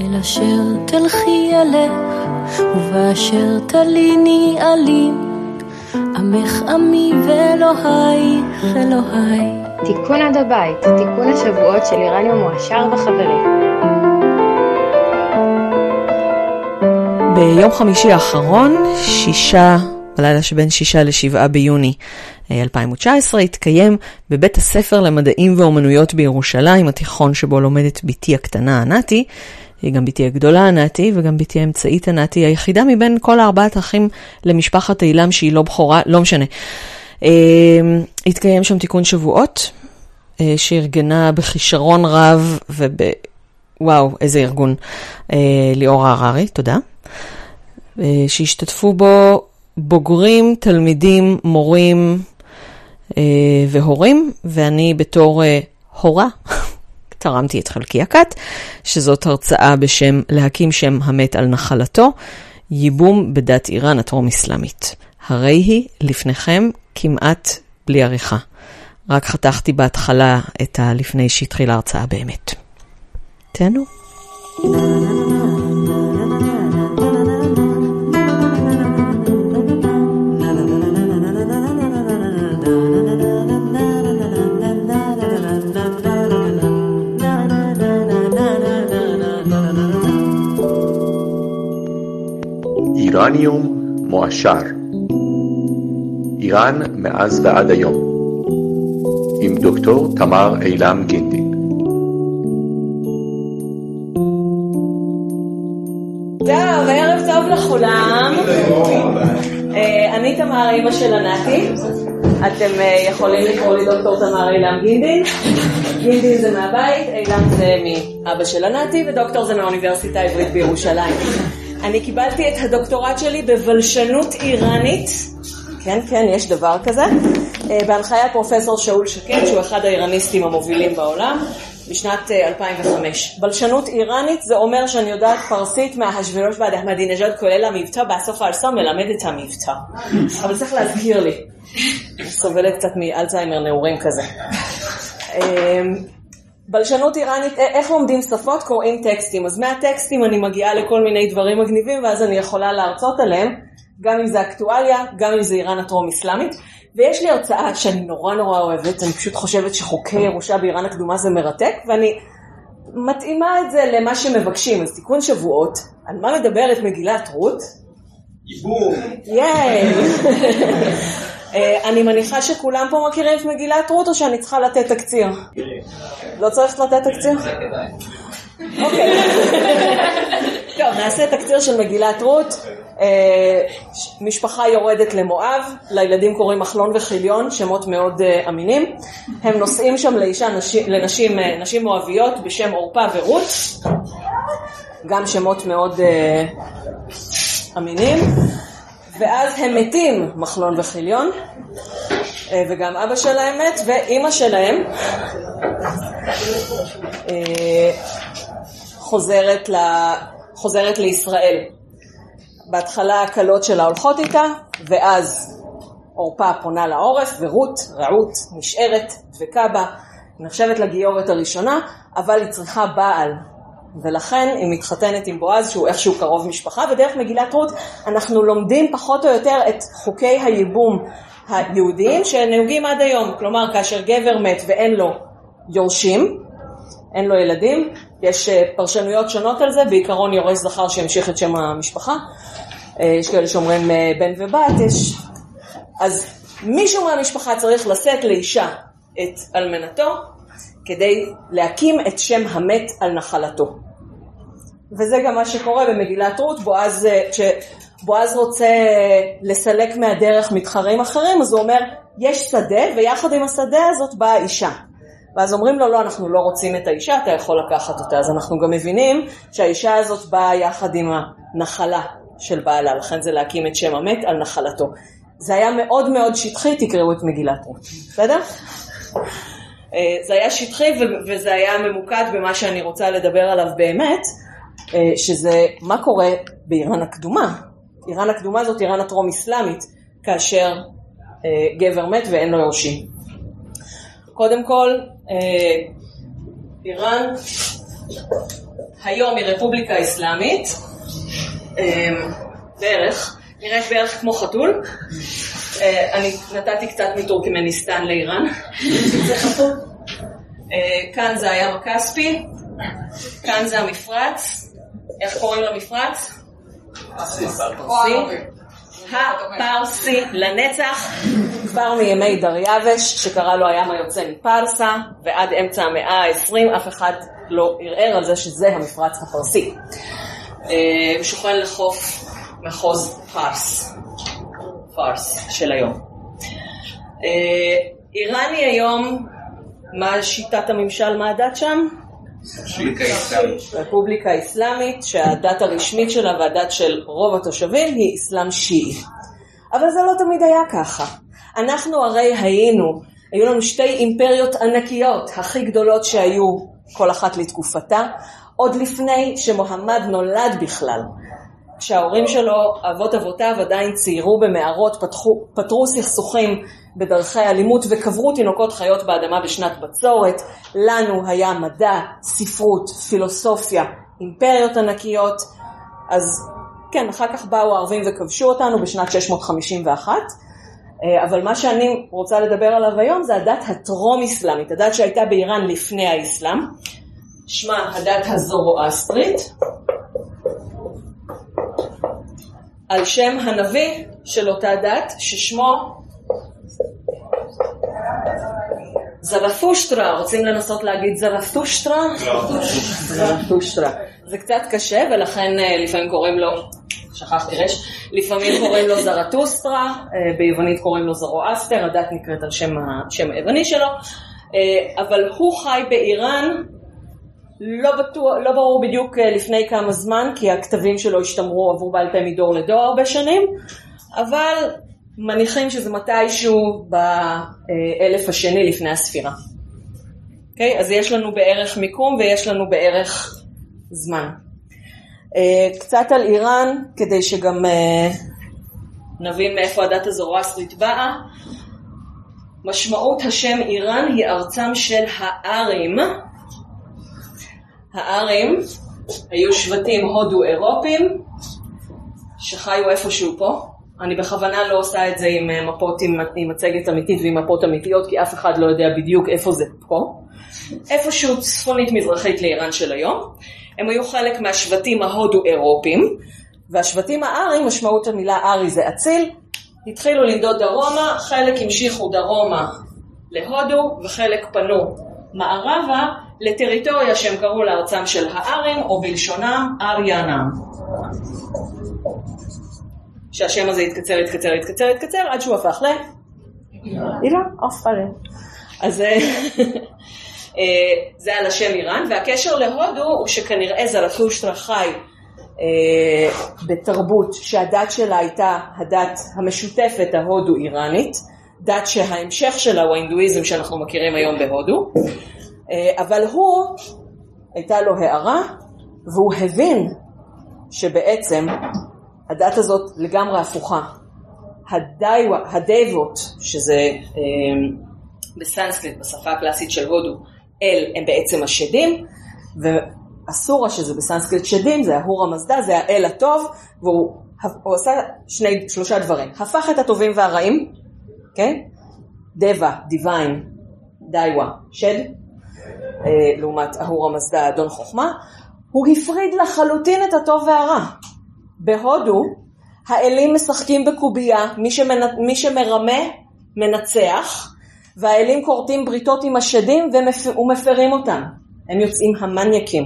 אל אשר תלכי אלך, ובאשר תליני עלים. עמך עמי ואלוהיך אלוהי. תיקון עד הבית, תיקון השבועות של איראניום מועשר וחברים. ביום חמישי האחרון, שישה, בלילה שבין שישה לשבעה ביוני 2019, התקיים בבית הספר למדעים ואומנויות בירושלים, התיכון שבו לומדת בתי הקטנה ענתי, היא גם בתי הגדולה ענתי וגם בתי האמצעית ענתי, היחידה מבין כל ארבעת האחים למשפחת אילם שהיא לא בכורה, לא משנה. אה, התקיים שם תיקון שבועות, אה, שארגנה בכישרון רב וב... וואו, איזה ארגון. אה, ליאור הררי, תודה. שהשתתפו בו בוגרים, תלמידים, מורים והורים, ואני בתור הורה תרמתי את חלקי הכת, שזאת הרצאה בשם להקים שם המת על נחלתו, ייבום בדת איראן הטרום-אסלאמית. הרי היא לפניכם כמעט בלי עריכה. רק חתכתי בהתחלה את הלפני שהתחילה ההרצאה באמת. תהנו. איראניום מועשר איראן מאז ועד היום עם דוקטור תמר אילם גינדין טוב, ערב טוב לכולם. אה, אני תמר, אימא של ענתי. אתם אה, יכולים לקרוא לי דוקטור תמר אילם גינדין. גינדין זה מהבית, אילם זה מאבא של ענתי, ודוקטור זה מהאוניברסיטה העברית בירושלים. אני קיבלתי את הדוקטורט שלי בבלשנות איראנית, כן, כן, יש דבר כזה, אה, בהנחיית פרופסור שאול שקד, שהוא אחד האיראניסטים המובילים בעולם, בשנת 2005. אה, בלשנות איראנית זה אומר שאני יודעת פרסית מההשברוש ועד אחמדינג'אד כולל המבטא, בסוף הארסה מלמד את המבטא. אבל צריך להזכיר לי, סובלת קצת מאלצהיימר נעורים כזה. בלשנות איראנית, איך לומדים שפות? קוראים טקסטים. אז מהטקסטים אני מגיעה לכל מיני דברים מגניבים, ואז אני יכולה להרצות עליהם, גם אם זה אקטואליה, גם אם זה איראן הטרום-אסלאמית. ויש לי הרצאה שאני נורא נורא אוהבת, אני פשוט חושבת שחוקי ירושה באיראן הקדומה זה מרתק, ואני מתאימה את זה למה שמבקשים. אז תיקון שבועות, על מה מדברת מגילת רות? ייבום. ייי. אה, אני מניחה שכולם פה מכירים את מגילת רות או שאני צריכה לתת תקציר? לא צריך לתת תקציר? אוקיי. טוב, נעשה תקציר של מגילת רות. אה, משפחה יורדת למואב, לילדים קוראים מחלון וחיליון, שמות מאוד אה, אמינים. הם נוסעים שם לאישה, לנשים נשים מואביות בשם עורפה ורות, גם שמות מאוד אמינים. ואז הם מתים, מחלון וחיליון, אה, וגם אבא שלהם מת, ואימא שלהם אה, חוזרת, ל... חוזרת לישראל. בהתחלה הכלות שלה הולכות איתה, ואז עורפה פונה לעורף, ורות, רעות, נשארת, דבקה בה, נחשבת לגיורת הראשונה, אבל היא צריכה בעל, ולכן היא מתחתנת עם בועז שהוא איכשהו קרוב משפחה, ודרך מגילת רות אנחנו לומדים פחות או יותר את חוקי הייבום היהודיים שנהוגים עד היום. כלומר, כאשר גבר מת ואין לו יורשים, אין לו ילדים, יש אה, פרשנויות שונות על זה, בעיקרון יורש זכר שימשיך את שם המשפחה. אה, יש כאלה שאומרים אה, בן ובת, יש... אז מישהו מהמשפחה צריך לשאת לאישה את אלמנתו, כדי להקים את שם המת על נחלתו. וזה גם מה שקורה במגילת רות, בועז, אה, כשבועז רוצה לסלק מהדרך מתחרים אחרים, אז הוא אומר, יש שדה, ויחד עם השדה הזאת באה אישה. ואז אומרים לו, לא, אנחנו לא רוצים את האישה, אתה יכול לקחת אותה. אז אנחנו גם מבינים שהאישה הזאת באה יחד עם הנחלה של בעלה, לכן זה להקים את שם המת על נחלתו. זה היה מאוד מאוד שטחי, תקראו את מגילת רות, בסדר? אה, זה היה שטחי וזה היה ממוקד במה שאני רוצה לדבר עליו באמת, אה, שזה מה קורה באיראן הקדומה. איראן הקדומה זאת איראן הטרום אסלאמית, כאשר אה, גבר מת ואין לו יורשים. קודם כל, איראן היום היא רפובליקה אסלאמית, אמ, בערך, נראית בערך כמו חתול. אה, אני נתתי קצת מטורקמניסטן לאיראן. אה, כאן זה הים הכספי, כאן זה המפרץ, איך קוראים למפרץ? פרסי. הפרסי לנצח, כבר מימי דריווש, שקרא לו הים היוצא מפרסה, ועד אמצע המאה ה-20 אף אחד לא ערער על זה שזה המפרץ הפרסי. אה, שוכן לחוף מחוז פרס, פרס של היום. אה, איראני היום, מה שיטת הממשל, מה הדת שם? רפובליקה אסלאמית, שהדת הרשמית שלה והדת של רוב התושבים היא אסלאם שיעי. אבל זה לא תמיד היה ככה. אנחנו הרי היינו, היו לנו שתי אימפריות ענקיות, הכי גדולות שהיו כל אחת לתקופתה, עוד לפני שמוחמד נולד בכלל. כשההורים שלו, אבות אבותיו, עדיין ציירו במערות, פתחו, פתרו סכסוכים בדרכי אלימות וקברו תינוקות חיות באדמה בשנת בצורת. לנו היה מדע, ספרות, פילוסופיה, אימפריות ענקיות. אז כן, אחר כך באו הערבים וכבשו אותנו בשנת 651. אה, אבל מה שאני רוצה לדבר עליו היום זה הדת הטרום-אסלאמית, הדת שהייתה באיראן לפני האסלאם, שמה הדת הזורואסטרית, על שם הנביא של אותה דת, ששמו זרפושטרה, רוצים לנסות להגיד זרפטושטרה? זרפטושטרה. זה קצת קשה ולכן אה, לפעמים קוראים לו, שכחתי רש, לפעמים קוראים לו זרטוסטרה, אה, ביוונית קוראים לו זרואסטר, הדת נקראת על שם, היווני שלו, אה, אבל הוא חי באיראן לא, בטוח, לא ברור בדיוק אה, לפני כמה זמן, כי הכתבים שלו השתמרו עבור בעל פה מדור לדור הרבה שנים, אבל מניחים שזה מתישהו באלף השני לפני הספירה. Okay, אוקיי? אז יש לנו בערך מיקום ויש לנו בערך זמן. Uh, קצת על איראן, כדי שגם uh, נבין מאיפה הדת הזורואסטרית באה. משמעות השם איראן היא ארצם של הארים, הארים היו שבטים הודו אירופים שחיו איפשהו פה. אני בכוונה לא עושה את זה עם אה, מפות עם, עם מצגת אמיתית ועם מפות אמיתיות, כי אף אחד לא יודע בדיוק איפה זה פה. איפשהו צפונית מזרחית לאיראן של היום. הם היו חלק מהשבטים ההודו-אירופים, והשבטים הארי, משמעות המילה ארי זה אציל, התחילו לנדוד דרומה, חלק המשיכו דרומה להודו וחלק פנו מערבה לטריטוריה שהם קראו לארצם של הארים, או בלשונם אריאנם. שהשם הזה התקצר, התקצר, התקצר, התקצר, עד שהוא הפך ל... איראן, אף אז אה, אה, זה על השם איראן, והקשר להודו הוא שכנראה זרטושטרה חי אה, בתרבות שהדת שלה הייתה הדת המשותפת ההודו-איראנית, דת שההמשך שלה הוא ההינדואיזם שאנחנו מכירים היום בהודו, אבל הוא, הייתה לו הערה, והוא הבין שבעצם הדת הזאת לגמרי הפוכה. הדייבות, שזה אה, בסנסקריט, בשפה הקלאסית של הודו, אל הם בעצם השדים, ואסורה, שזה בסנסקריט שדים, זה ההור המזדה, זה האל הטוב, והוא עשה שני, שלושה דברים. הפך את הטובים והרעים, כן? דבה, דיוויין, דייווה, שד, אה, לעומת אהור המזדה, אדון חוכמה, הוא הפריד לחלוטין את הטוב והרע. בהודו האלים משחקים בקובייה, מי, שמנ... מי שמרמה מנצח, והאלים כורתים בריתות עם השדים ומפ... ומפרים אותם. הם יוצאים המניאקים,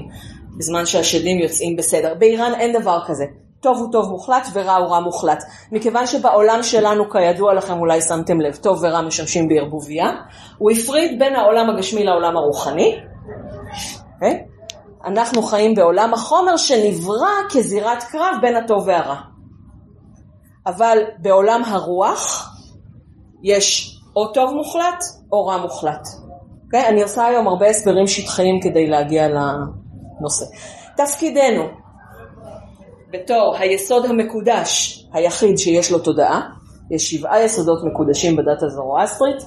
בזמן שהשדים יוצאים בסדר. באיראן אין דבר כזה. טוב הוא טוב מוחלט ורע הוא רע מוחלט. מכיוון שבעולם שלנו, כידוע לכם, אולי שמתם לב, טוב ורע משמשים בערבוביה, הוא הפריד בין העולם הגשמי לעולם הרוחני. Okay? אוקיי? אנחנו חיים בעולם החומר שנברא כזירת קרב בין הטוב והרע. אבל בעולם הרוח יש או טוב מוחלט או רע מוחלט. Okay? אוקיי? אני עושה היום הרבה הסברים שטחיים כדי להגיע לנושא. תפקידנו בתור היסוד המקודש היחיד שיש לו תודעה, יש שבעה יסודות מקודשים בדת הזרואסטרית,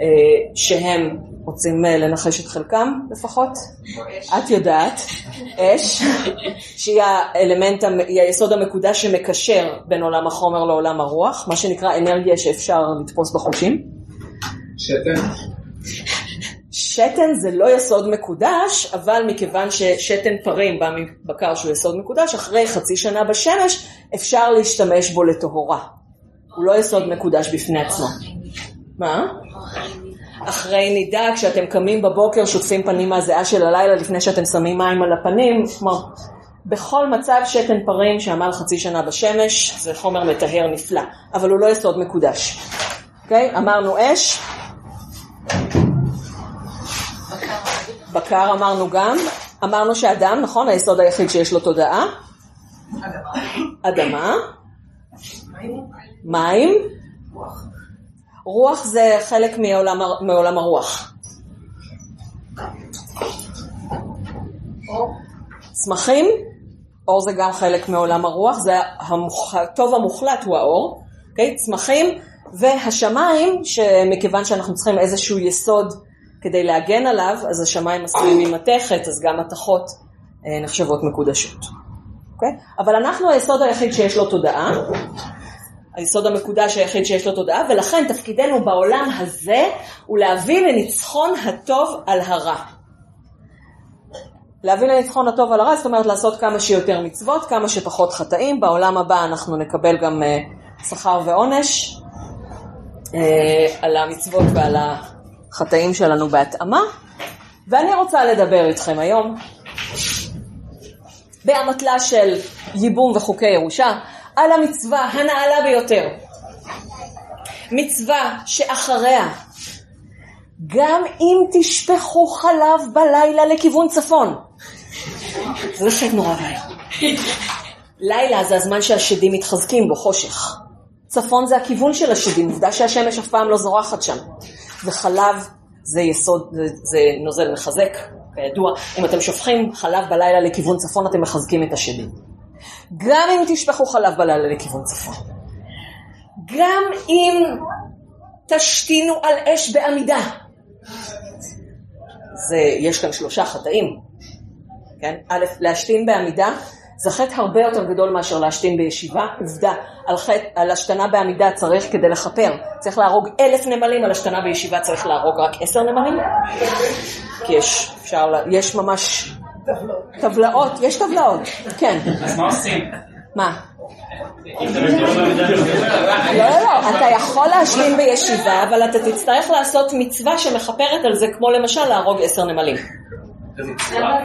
אה, שהם רוצים אה, לנחש את חלקם לפחות? את יודעת, אש, שהיא האלמנט, היא היסוד המקודש שמקשר בין עולם החומר לעולם הרוח, מה שנקרא אנרגיה שאפשר לתפוס בחושים. שתן. שתן זה לא יסוד מקודש, אבל מכיוון ששתן פרים בא מבקר שהוא יסוד מקודש, אחרי חצי שנה בשמש אפשר להשתמש בו לטהורה. הוא לא יסוד מקודש בפני עצמו. מה? אחרי נידה, כשאתם קמים בבוקר, שוטפים פנים מהזיעה של הלילה לפני שאתם שמים מים על הפנים, כלומר, בכל מצב שתן פרים שעמל חצי שנה בשמש, זה חומר מטהר נפלא, אבל הוא לא יסוד מקודש. אוקיי? אמרנו אש, בקר אמרנו גם, אמרנו שאדם, נכון? היסוד היחיד שיש לו תודעה. אדמה. מים. רוח זה חלק מעולם, מעולם הרוח. צמחים, אור זה גם חלק מעולם הרוח, זה המוח... הטוב המוחלט הוא האור, אוקיי? צמחים והשמיים, שמכיוון שאנחנו צריכים איזשהו יסוד כדי להגן עליו, אז השמיים עשויים ממתכת, אז גם מתכות אה, נחשבות מקודשות. אוקיי? אבל אנחנו היסוד היחיד שיש לו תודעה, היסוד המקודש היחיד שיש לו תודעה, ולכן תפקידנו בעולם הזה הוא להביא לניצחון הטוב על הרע. להביא לניצחון הטוב על הרע, זאת אומרת לעשות כמה שיותר מצוות, כמה שפחות חטאים, בעולם הבא אנחנו נקבל גם אה, שכר ועונש אה, על המצוות ועל החטאים שלנו בהתאמה, ואני רוצה לדבר איתכם היום באמתלה של ייבום וחוקי ירושה, על המצווה הנעלה ביותר. מצווה שאחריה, גם אם תשפכו חלב בלילה לכיוון צפון. זה חטא נורא ואיום. לילה זה הזמן שהשדים מתחזקים בו, חושך. צפון זה הכיוון של השדים, עובדה שהשמש אף פעם לא זורחת שם. וחלב זה יסוד, זה, זה נוזל מחזק, כידוע. אם אתם שופכים חלב בלילה לכיוון צפון, אתם מחזקים את השדים. גם אם תשפכו חלב בלילה לכיוון צפון. גם אם תשתינו על אש בעמידה. זה, יש כאן שלושה חטאים. כן? א', להשתין בעמידה זה חטא הרבה יותר גדול מאשר להשתין בישיבה. עובדה, על, חטא, על השתנה בעמידה צריך כדי לכפר. צריך להרוג אלף נמלים, על השתנה בישיבה צריך להרוג רק עשר נמלים. כי יש, אפשר, יש ממש טבלאות, יש טבלאות, כן. אז מה עושים? מה? לא, לא, לא, אתה יכול להשתין בישיבה, אבל אתה תצטרך לעשות מצווה שמכפרת על זה, כמו למשל להרוג עשר נמלים. זה. אה,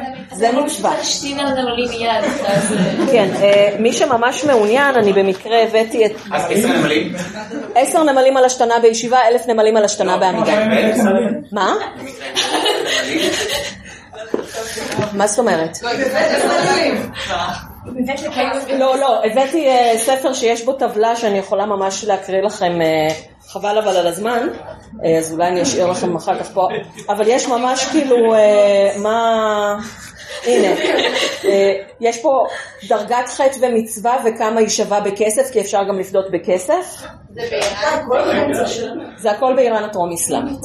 כן, אה, מי שממש מעוניין, אני במקרה הבאתי את אז עשר נמלים? עשר נמלים על השתנה בישיבה, אלף נמלים על השתנה בעמידה. מה? מה זאת אומרת? לא, לא, הבאתי אה, ספר שיש בו טבלה שאני יכולה ממש להקריא לכם, אה, חבל אבל על הזמן, אה, אז אולי אני אשאיר לכם אחר כך פה, אבל יש ממש כאילו, אה, מה... הנה, אה, יש פה דרגת חטא ומצווה וכמה היא שווה בכסף, כי אפשר גם לפדות בכסף. זה הכל באיראן הטרום-אסלאמית.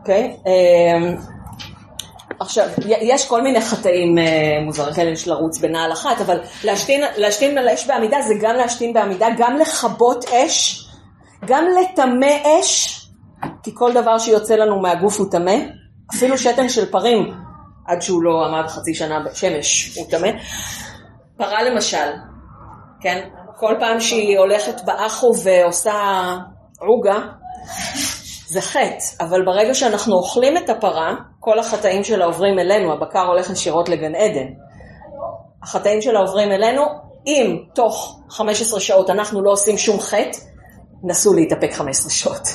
אוקיי? אה, עכשיו, יש כל מיני חטאים מוזרים, כן, יש לרוץ בנעל אחת, אבל להשתין, להשתין על אש בעמידה זה גם להשתין בעמידה, גם לכבות אש, גם לטמא אש, כי כל דבר שיוצא לנו מהגוף הוא טמא, אפילו שתן של פרים, עד שהוא לא עמד חצי שנה בשמש, הוא טמא. פרה למשל, כן, כל פעם שהיא הולכת באחו ועושה עוגה, זה חטא, אבל ברגע שאנחנו אוכלים את הפרה, כל החטאים שלה עוברים אלינו, הבקר הולך ישירות לגן עדן. החטאים שלה עוברים אלינו, אם תוך 15 שעות אנחנו לא עושים שום חטא, נסו להתאפק 15 שעות.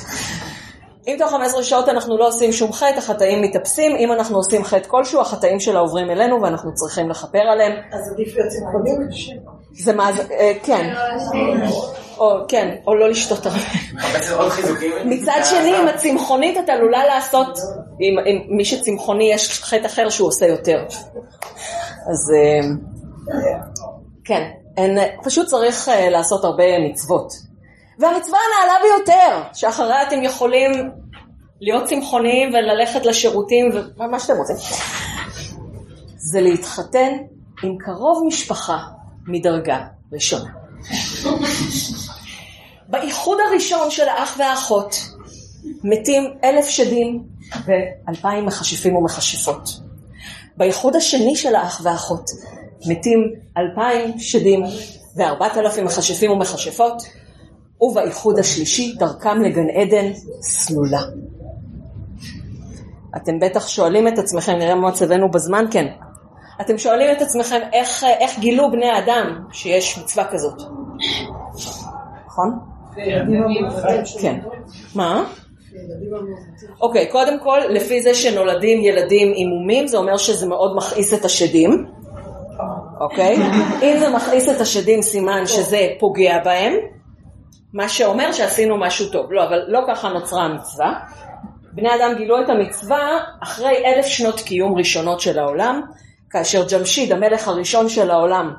אם תוך 15 שעות אנחנו לא עושים שום חטא, החטאים מתאפסים, אם אנחנו עושים חטא כלשהו, החטאים שלה עוברים אלינו ואנחנו צריכים לכפר עליהם. אז עדיף להיות צמחונים? זה מה זה, אה, כן. או כן, או לא לשתות הרבה. מצד שני, עם הצמחונית אתה עלולה לעשות, עם, עם מי שצמחוני יש חטא אחר שהוא עושה יותר. אז אה, כן, אין, פשוט צריך אה, לעשות הרבה מצוות. והמצווה הנעלה ביותר, שאחריה אתם יכולים להיות צמחוניים וללכת לשירותים ומה שאתם רוצים. זה להתחתן עם קרוב משפחה מדרגה ראשונה. באיחוד הראשון של האח והאחות מתים אלף שדים ואלפיים מכשפים ומכשפות. באיחוד השני של האח והאחות מתים אלפיים שדים וארבעת אלפים מכשפים ומכשפות, ובאיחוד השלישי דרכם לגן עדן סלולה. אתם בטח שואלים את עצמכם, נראה מה מצבנו בזמן, כן. אתם שואלים את עצמכם איך, איך גילו בני אדם שיש מצווה כזאת, נכון? כן. מה? אוקיי, קודם כל, לפי זה שנולדים ילדים עם מומים, זה אומר שזה מאוד מכעיס את השדים. אוקיי? אם זה מכעיס את השדים, סימן שזה פוגע בהם, מה שאומר שעשינו משהו טוב. לא, אבל לא ככה נוצרה המצווה. בני אדם גילו את המצווה אחרי אלף שנות קיום ראשונות של העולם, כאשר ג'משיד, המלך הראשון של העולם,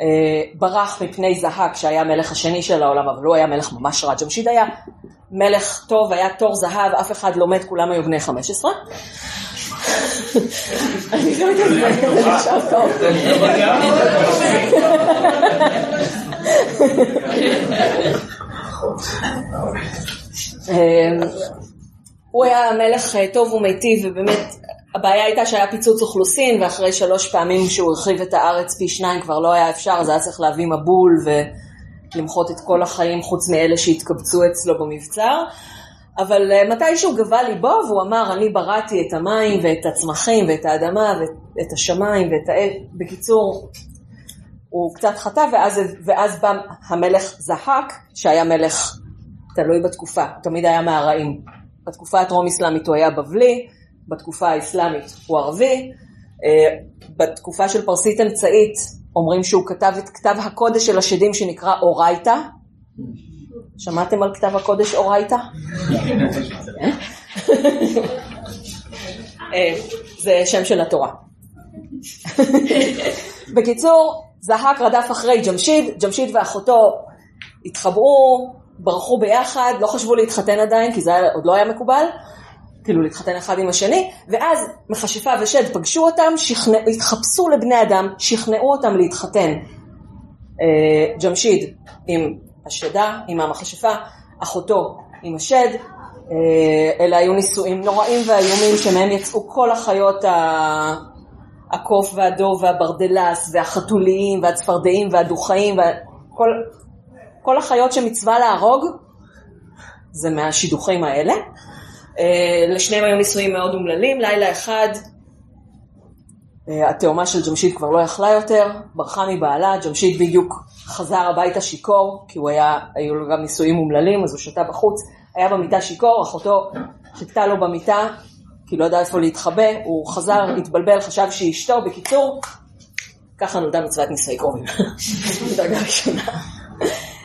אה, ברח מפני זהק שהיה המלך השני של העולם, אבל הוא היה מלך ממש רע. ג'משיד היה מלך טוב, היה תור זהב, אף אחד לא מת, כולם היו בני 15. אני לא יודעת אם זה נחשב טוב. אמ, הוא היה מלך אה, טוב ומיטיב ובאמת הבעיה הייתה שהיה פיצוץ אוכלוסין ואחרי שלוש פעמים שהוא הרחיב את הארץ פי שניים כבר לא היה אפשר אז היה צריך להביא מבול ולמחות את כל החיים חוץ מאלה שהתקבצו אצלו במבצר. אבל אה, מתישהו גבה ליבו והוא אמר אני בראתי את המים ואת הצמחים ואת האדמה ואת השמיים ואת האש בקיצור הוא קצת חטא ואז, ואז בא המלך זהק שהיה מלך תלוי בתקופה, תמיד היה מהרעים. בתקופה הטרום אסלאמית הוא היה בבלי, בתקופה האסלאמית הוא ערבי, אה, בתקופה של פרסית אמצעית אומרים שהוא כתב את כתב הקודש של השדים שנקרא אורייתא. שמעתם על כתב הקודש אורייתא? אה, זה שם של התורה. בקיצור, זהק רדף אחרי ג'משיד, ג'משיד ואחותו התחבאו, ברחו ביחד, לא חשבו להתחתן עדיין, כי זה היה, עוד לא היה מקובל, כאילו להתחתן אחד עם השני, ואז מכשפה ושד פגשו אותם, שכנע, התחפשו לבני אדם, שכנעו אותם להתחתן. אה, ג'משיד עם השדה, עם המכשפה, אחותו עם השד, אה, אלה היו נישואים נוראים ואיומים שמהם יצאו כל החיות. הקוף והדוב והברדלס והחתוליים והצפרדעים והדוכאים וכל כל החיות שמצווה להרוג זה מהשידוכים האלה. אה, לשניהם היו נישואים מאוד אומללים, לילה אחד אה, התאומה של ג'משיד כבר לא יכלה יותר, ברחה מבעלה, ג'משיד בדיוק חזר הביתה שיכור, כי הוא היה, היו לו גם נישואים אומללים, אז הוא שתה בחוץ, היה במיטה שיכור, אחותו חיכתה לו במיטה, כי לא ידע איפה להתחבא, הוא חזר, התבלבל, חשב שהיא אשתו, בקיצור, ככה נולדה מצוות נישואי קרובים, דרגה ראשונה.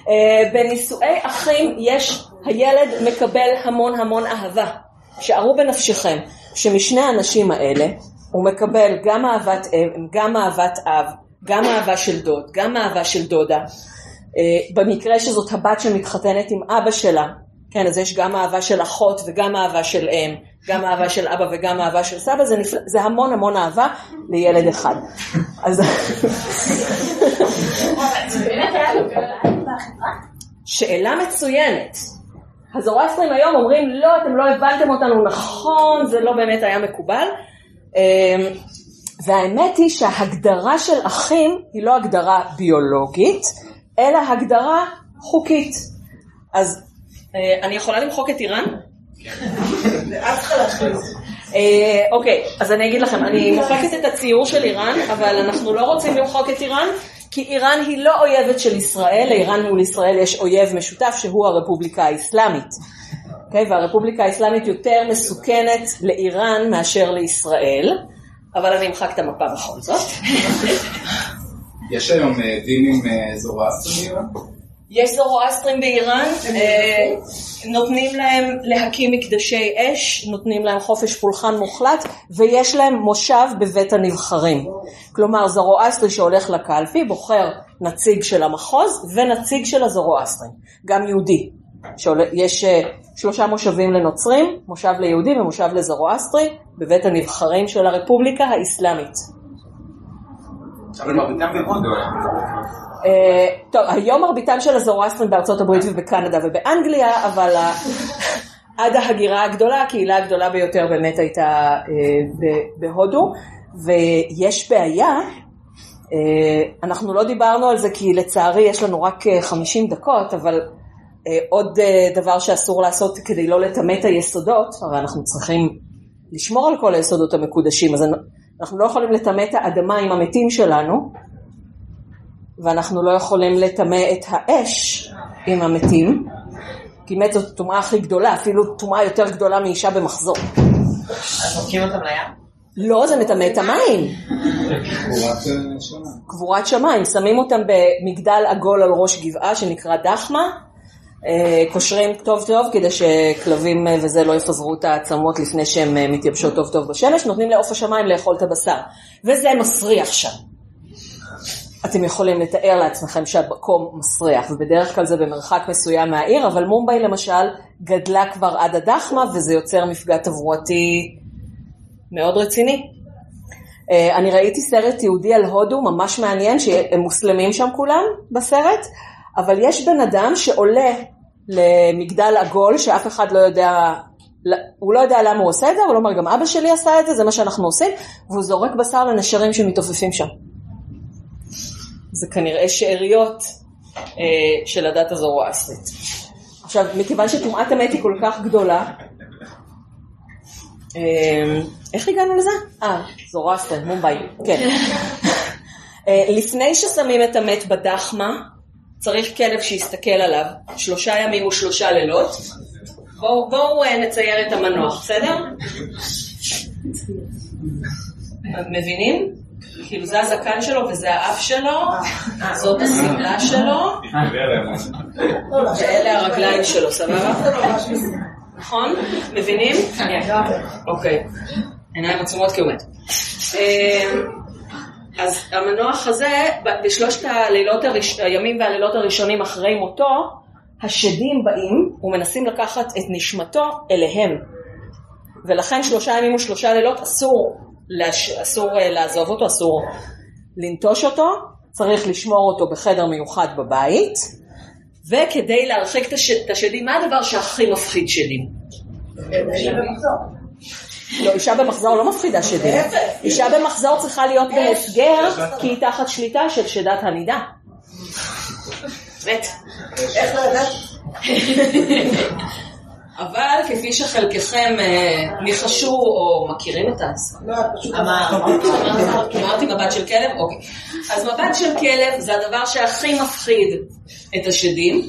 אה, בנישואי אחים יש, הילד מקבל המון המון אהבה. שערו בנפשכם שמשני האנשים האלה הוא מקבל גם אהבת אם, גם אהבת אב, גם אהבה של דוד, גם אהבה של דודה. אה, במקרה שזאת הבת שמתחתנת עם אבא שלה, כן, אז יש גם אהבה של אחות וגם אהבה של אם, גם אהבה של אבא וגם אהבה של סבא, זה, נפל... זה המון המון אהבה לילד אחד. אז... שאלה מצוינת. הזורסטרים היום אומרים לא, אתם לא הבנתם אותנו נכון, זה לא באמת היה מקובל. אמ, והאמת היא שההגדרה של אחים היא לא הגדרה ביולוגית, אלא הגדרה חוקית. אז אני יכולה למחוק את איראן? אה, אוקיי, אז אני אגיד לכם, אני מוחקת את הציור של איראן, אבל אנחנו לא רוצים למחוק את איראן, כי איראן היא לא אויבת של ישראל, לאיראן מול ישראל יש אויב משותף שהוא הרפובליקה האסלאמית. Okay, אוקיי? והרפובליקה האסלאמית יותר מסוכנת לאיראן מאשר לישראל, אבל אני אמחק את המפה בכל זאת. יש היום אה, דינים אה, זורואסטרים באיראן? יש זורואסטרים באיראן, אה, נותנים להם להקים מקדשי אש, נותנים להם חופש פולחן מוחלט, ויש להם מושב בבית הנבחרים. כלומר, זורואסטרי שהולך לקלפי בוחר נציג של המחוז ונציג של הזורואסטרים, גם יהודי. יש אה, שלושה מושבים לנוצרים, מושב ליהודים ומושב לזרואסטרי, בבית הנבחרים של הרפובליקה האסלאמית. אבל מרביתם בהודו. אה, טוב, היום מרביתם של הזרואסטרים בארצות הברית ובקנדה ובאנגליה, אבל עד ההגירה הגדולה, הקהילה הגדולה ביותר באמת הייתה אה, בהודו, ויש בעיה, אה, אנחנו לא דיברנו על זה כי לצערי יש לנו רק אה, 50 דקות, אבל עוד דבר שאסור לעשות כדי לא לטמא את היסודות, הרי אנחנו צריכים לשמור על כל היסודות המקודשים, אז אנחנו לא יכולים לטמא את האדמה עם המתים שלנו, ואנחנו לא יכולים לטמא את האש עם המתים, כי מת זאת הטומאה הכי גדולה, אפילו טומאה יותר גדולה מאישה במחזור. אז זורקים אותם לים? לא, זה מטמא את המים. קבורת אה. קבורת שמיים, שמים אותם במגדל עגול על ראש גבעה שנקרא דחמה, אה, קושרים טוב טוב כדי שכלבים אה, וזה לא יפזרו את העצמות לפני שהן מתייבשות טוב טוב בשמש, נותנים לעוף השמיים לאכול את הבשר, וזה מסריח שם. אתם יכולים לתאר לעצמכם שהמקום מסריח, ובדרך כלל זה במרחק מסוים מהעיר, אבל מומבאי למשל גדלה כבר עד הדחמה, וזה יוצר מפגע תברואתי מאוד רציני. אה, אני ראיתי סרט יהודי על הודו, ממש מעניין, שהם מוסלמים שם כולם בסרט, אבל יש בן אדם שעולה למגדל עגול, שאף אחד לא יודע, הוא לא יודע למה הוא עושה את זה, הוא אומר, גם אבא שלי עשה את זה, זה מה שאנחנו עושים, והוא זורק בשר לנשרים שמתעופפים שם. זה כנראה שאריות אה, של הדת הזורואסטרית. עכשיו, מכיוון שטומאת המת היא כל כך גדולה, אה, איך הגענו לזה? אה, זורואסטר, מומבאי, כן. אה, לפני ששמים את המת בדחמה, צריך כלב שיסתכל עליו שלושה ימים ושלושה לילות. בואו בוא, נצייר את המנוח, בסדר? מבינים? כאילו זה הזקן שלו וזה האף שלו, זאת השמלה שלו, ואלה הרגליים שלו, סבבה? נכון? מבינים? אוקיי. עיניים עצומות כי הוא מת. אמ, אז המנוח הזה, בשלושת הלילות הראש... הימים והלילות הראשונים אחרי מותו, השדים באים ומנסים לקחת את נשמתו אליהם. ולכן שלושה ימים ושלושה לילות אסור. אסור אה, לעזוב אותו, אסור לנטוש אותו, צריך לשמור אותו בחדר מיוחד בבית, וכדי להרחיק את הש... את השדים, מה הדבר שהכי מפחיד שדים? לא, אישה במחזור לא מפחידה שדים. אישה במחזור צריכה להיות בהסגר, כי היא תחת שליטה של שדת הנידה. באמת. איך לא ידעת? אבל כפי שחלקכם אה, ניחשו או מכירים את האסון. לא, פשוט אמרתי מבט של כלב? אוקיי. אז מבט של כלב זה הדבר שהכי מפחיד את השדים.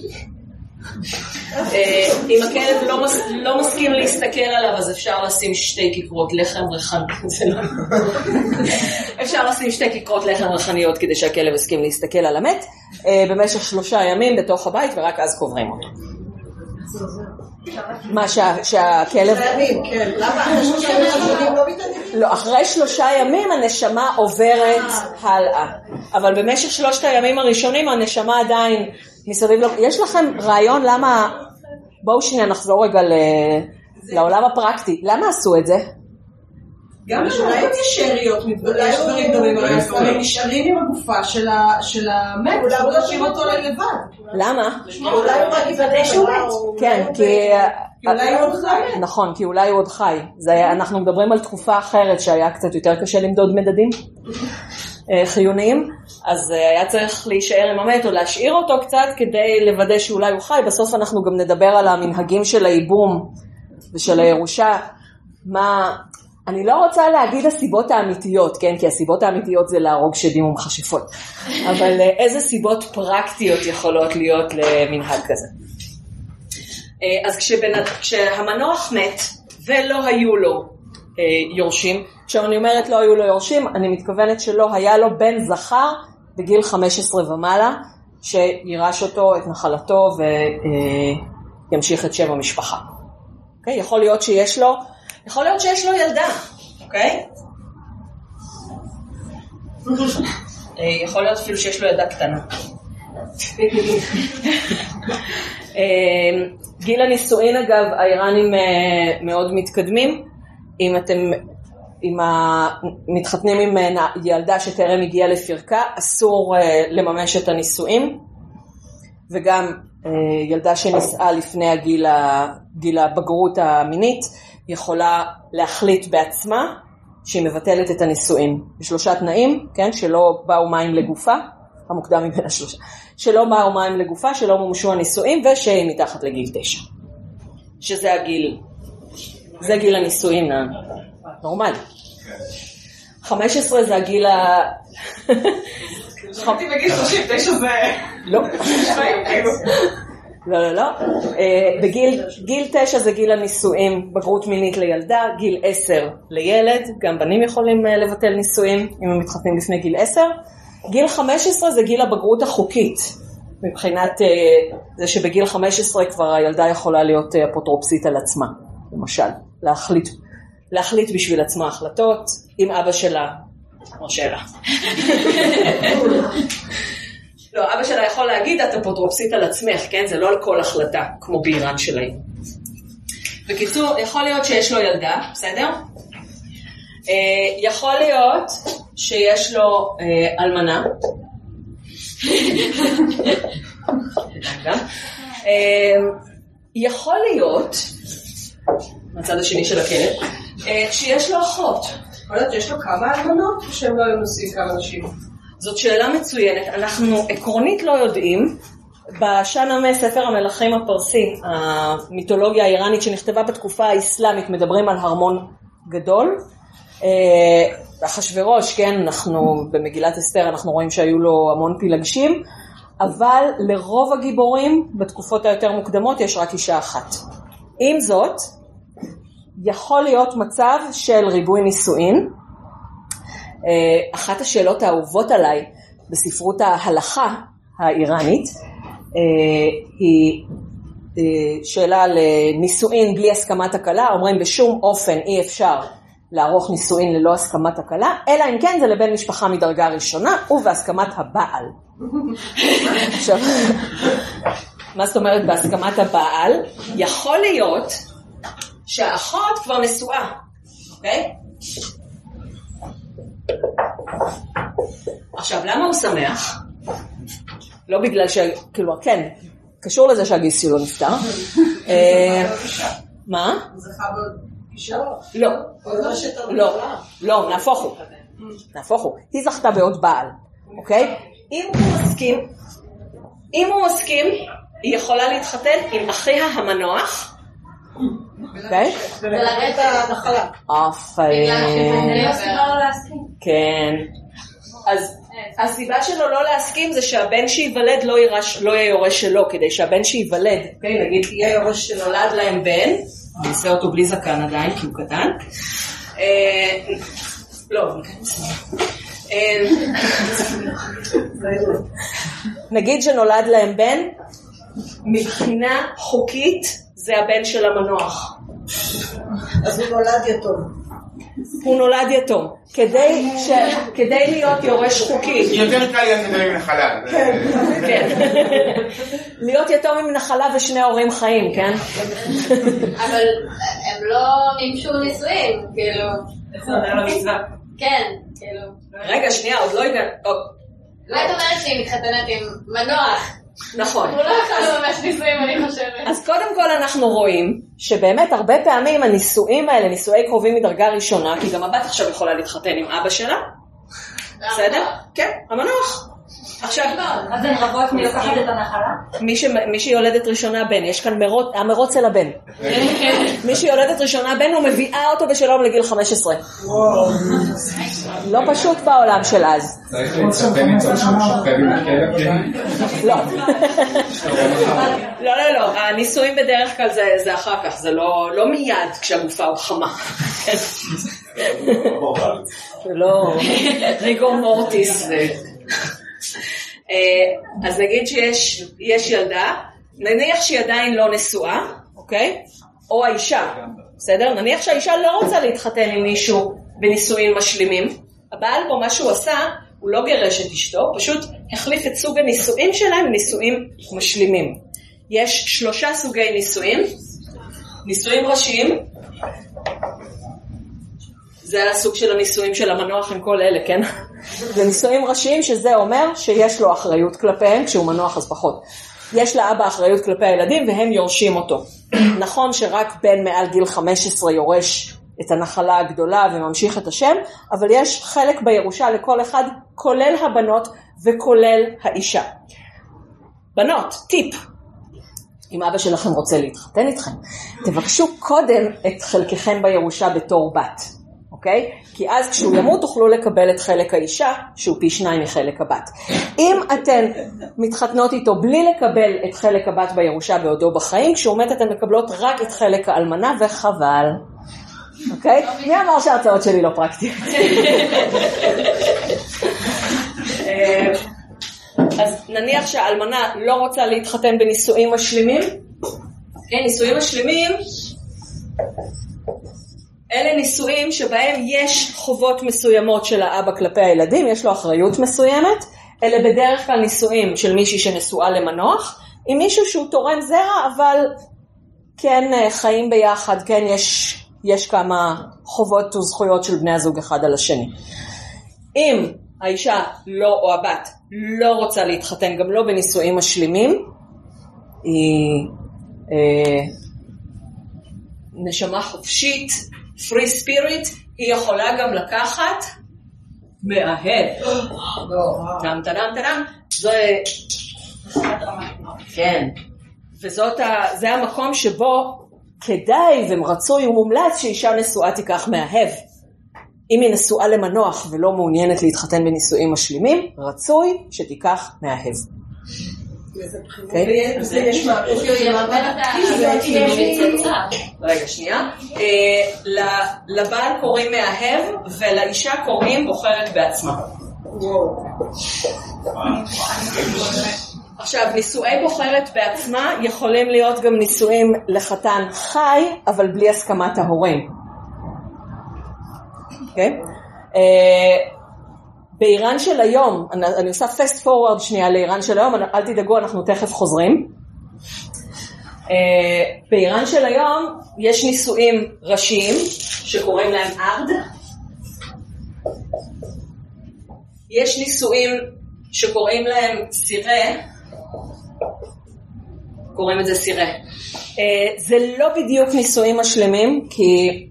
אה, אם הכלב לא, לא מסכים להסתכל עליו, אז אפשר לשים שתי כיכרות לחם ריחניות. לא- אפשר לשים שתי כיכרות לחם ריחניות כדי שהכלב יסכים להסתכל על המת אה, במשך שלושה ימים בתוך הבית, ורק אז קוברים אותו. מה שה- שהכלב... כן. לא? לא, אחרי שלושה ימים הנשמה עוברת הלאה. אבל במשך שלושת הימים הראשונים הנשמה עדיין מסביב, לו. יש לכם רעיון למה, בואו שנייה נחזור רגע לעולם הפרקטי, למה עשו את זה? גם בשוליים יש שאריות, מתבדל, יש דברים דומים, אבל הם נשארים עם הגופה של המת, לא להשאיר אותו לבד. למה? אולי הוא רק יוודא שהוא מת. כן, כי... כי אולי הוא עוד חי. נכון, כי אולי הוא עוד חי. אנחנו מדברים על תקופה אחרת שהיה קצת יותר קשה למדוד מדדים אה, חיוניים, אז אה, היה צריך להישאר עם המת או להשאיר אותו קצת כדי לוודא שאולי הוא חי. בסוף אנחנו גם נדבר על המנהגים של הייבום ושל הירושה. מה... אני לא רוצה להגיד הסיבות האמיתיות, כן? כי הסיבות האמיתיות זה להרוג שדים ומכשפות. אבל אה, איזה סיבות פרקטיות יכולות להיות למנהג כזה? אה, אז כשבן, כשהמנוח מת ולא היו לו אה, יורשים, כשאני אומרת לא היו לו יורשים, אני מתכוונת שלא היה לו בן זכר בגיל 15 ומעלה, שירש אותו, את נחלתו וימשיך את שם המשפחה. אוקיי? יכול להיות שיש לו, יכול להיות שיש לו ילדה, אוקיי? אה, יכול להיות אפילו שיש לו ילדה קטנה. אה, גיל הנישואין אגב, האיראנים אה, מאוד מתקדמים. אם אתם אם מתחתנים עם ילדה שטרם הגיעה לפרקה, אסור לממש את הנישואים. וגם ילדה שנישאה לפני הגיל, גיל הבגרות המינית יכולה להחליט בעצמה שהיא מבטלת את הנישואים. בשלושה תנאים, כן, שלא באו מים לגופה, המוקדם מבין השלושה, שלא באו מים לגופה, שלא מומשו הנישואים ושהיא מתחת לגיל תשע. שזה הגיל, זה גיל הנישואים הנורמלי. 15 זה הגיל ה... חשבתי בגיל 39 זה... לא. לא, לא, לא. אה, בגיל גיל תשע זה גיל הנישואים, בגרות מינית לילדה, גיל עשר לילד, גם בנים יכולים אה, לבטל נישואים אם הם מתחתנים לפני גיל עשר. גיל חמש עשרה זה גיל הבגרות החוקית, מבחינת אה, זה שבגיל חמש עשרה כבר הילדה יכולה להיות אפוטרופסית על עצמה, למשל, להחליט, להחליט בשביל עצמה החלטות, עם אבא שלה מרשה לה. לא, אבא שלה יכול להגיד, את אפוטרופסית על עצמך, כן? זה לא על כל החלטה, כמו באיראן של היום. בקיצור, יכול להיות שיש לו ילדה, בסדר? אה, יכול להיות שיש לו אה, אלמנה. אה, יכול להיות, מהצד השני של הכלב, שיש לו אחות. יכול להיות שיש לו כמה אלמנות, או שהם לא היו נושאים כמה נשים? זאת שאלה מצוינת. אנחנו עקרונית לא יודעים. בשאנמה, ספר המלכים הפרסי, המיתולוגיה האיראנית שנכתבה בתקופה האסלאמית, מדברים על הרמון גדול. אה, אחשוורוש, כן, אנחנו במגילת אסתר, אנחנו רואים שהיו לו המון פילגשים, אבל לרוב הגיבורים בתקופות היותר מוקדמות יש רק אישה אחת. עם זאת, יכול להיות מצב של ריבוי נישואין, אחת השאלות האהובות עליי בספרות ההלכה האיראנית אה, היא אה, שאלה על אה, נישואין בלי הסכמת הכלה, אומרים בשום אופן אי אפשר לערוך נישואין ללא הסכמת הכלה, אלא אם כן זה לבן משפחה מדרגה ראשונה ובהסכמת הבעל. עכשיו, מה זאת אומרת בהסכמת הבעל? יכול להיות שהאחות כבר נשואה, אוקיי? עכשיו, למה הוא שמח? לא בגלל ש... כאילו, כן, קשור לזה שהגיס שלו נפטר. אה, מה? זכה באישה? לא, לא לא, לא, נהפוך הוא. נהפוך הוא. היא זכתה בעוד בעל, אוקיי? אם הוא מסכים, אם הוא מסכים, היא יכולה להתחתן עם אחיה המנוח, אוקיי? את הנחלה. אף... כן. אז הסיבה שלו לא להסכים זה שהבן שייוולד לא, לא יהיה יורש שלו, כדי שהבן שייוולד, אוקיי, נגיד יהיה יורש שנולד להם בן, אני אעשה אותו בלי זקן עדיין, כי הוא קטן. אה, לא, אה, נגיד שנולד להם בן, מבחינה חוקית זה הבן של המנוח. אז הוא נולד יתום. הוא נולד יתום. כדי, ש... כדי להיות יורש חוקי, יותר קל להיות יתום עם נחלה. כן. להיות יתום עם נחלה ושני הורים חיים, כן? אבל הם לא מימשו נישואים, כאילו. כן, כאילו. רגע, שנייה, עוד לא הגענו. או, לא היית אומרת שהיא מתחתנת עם מנוח. נכון. הוא לא יכול לממש נישואים, אני חושבת. אז קודם כל אנחנו רואים שבאמת הרבה פעמים הנישואים האלה, נישואי קרובים מדרגה ראשונה, כי גם הבת עכשיו יכולה להתחתן עם אבא שלה, בסדר? כן, המנוח. עכשיו, אז הן רבות מי לוקחת את הנחלה? מי, ש... מי שיולדת ראשונה בן, יש כאן מרוץ, המרוץ אל הבן. מי שיולדת ראשונה בן, הוא מביאה אותו בשלום לגיל 15. לא פשוט בעולם של אז. צריך להתחתן איתו שהוא שוכב עם הכלב שלי. לא. לא, לא, לא, הנישואים בדרך כלל זה, זה אחר כך, זה לא, לא מיד כשהגופה הוא חמה. זה לא ריגור מורטיס. אה, אז נגיד שיש יש ילדה, נניח שהיא עדיין לא נשואה, אוקיי? או האישה, בסדר? נניח שהאישה לא רוצה להתחתן עם מישהו בנישואים משלימים, הבעל פה מה שהוא עשה, הוא לא גירש את אשתו, פשוט החליף את סוג הנישואים שלהם לנישואים משלימים. יש שלושה סוגי נישואים, נישואים ראשיים, זה הסוג של הנישואים של המנוח עם כל אלה, כן? זה נישואים ראשיים שזה אומר שיש לו אחריות כלפיהם, כשהוא מנוח אז פחות. יש לאבא אחריות כלפי הילדים והם יורשים אותו. נכון שרק בן מעל גיל 15 יורש את הנחלה הגדולה וממשיך את השם, אבל יש חלק בירושה לכל אחד, כולל הבנות וכולל האישה. בנות, טיפ, אם אבא שלכם רוצה להתחתן איתכם, תבקשו קודם את חלקכם בירושה בתור בת, אוקיי? כי אז כשהוא ימות תוכלו לקבל את חלק האישה, שהוא פי שניים מחלק הבת. אם אתן מתחתנות איתו בלי לקבל את חלק הבת בירושה בעודו בחיים, כשהוא מת אתן מקבלות רק את חלק האלמנה, וחבל. אוקיי? מי אמר שההצעות שלי לא פרקטיות? אה, אז נניח שהאלמנה לא רוצה להתחתן בנישואים משלימים, כן, נישואים משלימים, אלה נישואים שבהם יש חובות מסוימות של האבא כלפי הילדים, יש לו אחריות מסוימת, אלה בדרך כלל נישואים של מישהי שנשואה למנוח, עם מישהו שהוא תורם זרע, אבל כן אה, חיים ביחד, כן יש, יש כמה חובות וזכויות של בני הזוג אחד על השני. אם האישה לא, או הבת לא רוצה להתחתן, גם לא בנישואים משלימים, היא אה, נשמה חופשית, free spirit, היא יכולה גם לקחת מאהב. טם טדם טדם, זה... כן. זה המקום שבו כדאי ורצוי ומומלץ שאישה נשואה תיקח מאהב. אם היא נשואה למנוח ולא מעוניינת להתחתן בנישואים משלימים, רצוי שתיקח מאהב. רגע, שנייה. אה, לבעל קוראים מאהב ולאישה קוראים בוחרת בעצמה. עכשיו, נישואי בוחרת בעצמה יכולים להיות גם נישואים לחתן חי, אבל בלי הסכמת ההורים. אוקיי? באיראן של היום, אני, אני עושה fast forward שנייה לאיראן של היום, אל תדאגו, אנחנו תכף חוזרים. אה, באיראן של היום יש נישואים ראשיים שקוראים להם ארד. יש נישואים שקוראים להם סירה, קוראים את זה סירה. אה, זה לא בדיוק נישואים משלמים, כי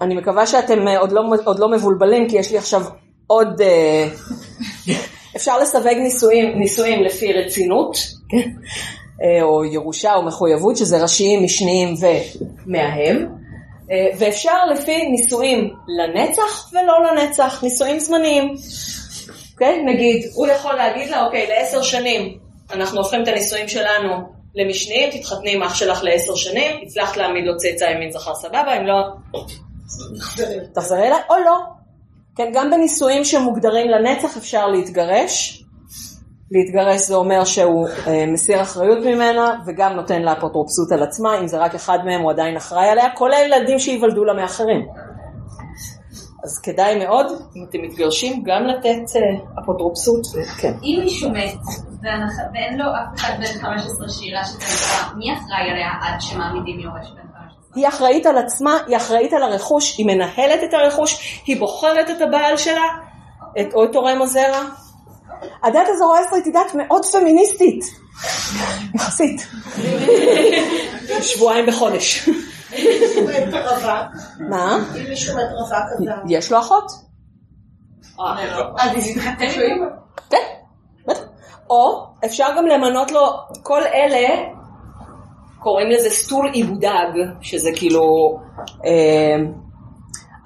אני מקווה שאתם אה, עוד לא, עוד לא מבולבלים, כי יש לי עכשיו עוד... אה, אפשר לסווג נישואים, נישואים לפי רצינות? אה, או ירושה או מחויבות, שזה ראשיים, משניים ומאהם. אה, ואפשר לפי נישואים לנצח ולא לנצח, נישואים זמניים. אוקיי? נגיד, הוא יכול להגיד לה, אוקיי, לעשר שנים אנחנו הופכים את הנישואים שלנו למשניים, תתחתני עם אח שלך לעשר שנים, הצלחת להעמיד לו צאצא ימין זכר סבבה, אם לא, תחזרי אליי, או לא. כן, גם בנישואים שמוגדרים לנצח אפשר להתגרש. להתגרש זה אומר שהוא אה, מסיר אחריות ממנה וגם נותן לה אפוטרופסות על עצמה, אם זה רק אחד מהם הוא עדיין אחראי עליה, כולל ילדים שייוולדו לה מאחרים. אז כדאי מאוד, אם אתם מתגרשים, גם לתת אה, אפוטרופסות, כן. אם מישהו מת ואין לו אף אחד בן 15 שירה שצריכה, מי אחראי עליה עד שמעמידים יורש בן 15? היא אחראית על עצמה, היא אחראית על הרכוש, היא מנהלת את הרכוש, היא בוחרת את הבעל שלה, את, או את תורם הזרע. הדת הזורואסטרית היא דת מאוד פמיניסטית, יחסית. שבועיים בחודש. מה? אם מישהו מת רווק אז יש לו אחות. עם כן. או אפשר גם למנות לו, כל אלה קוראים לזה סטור עיבודג, שזה כאילו אה,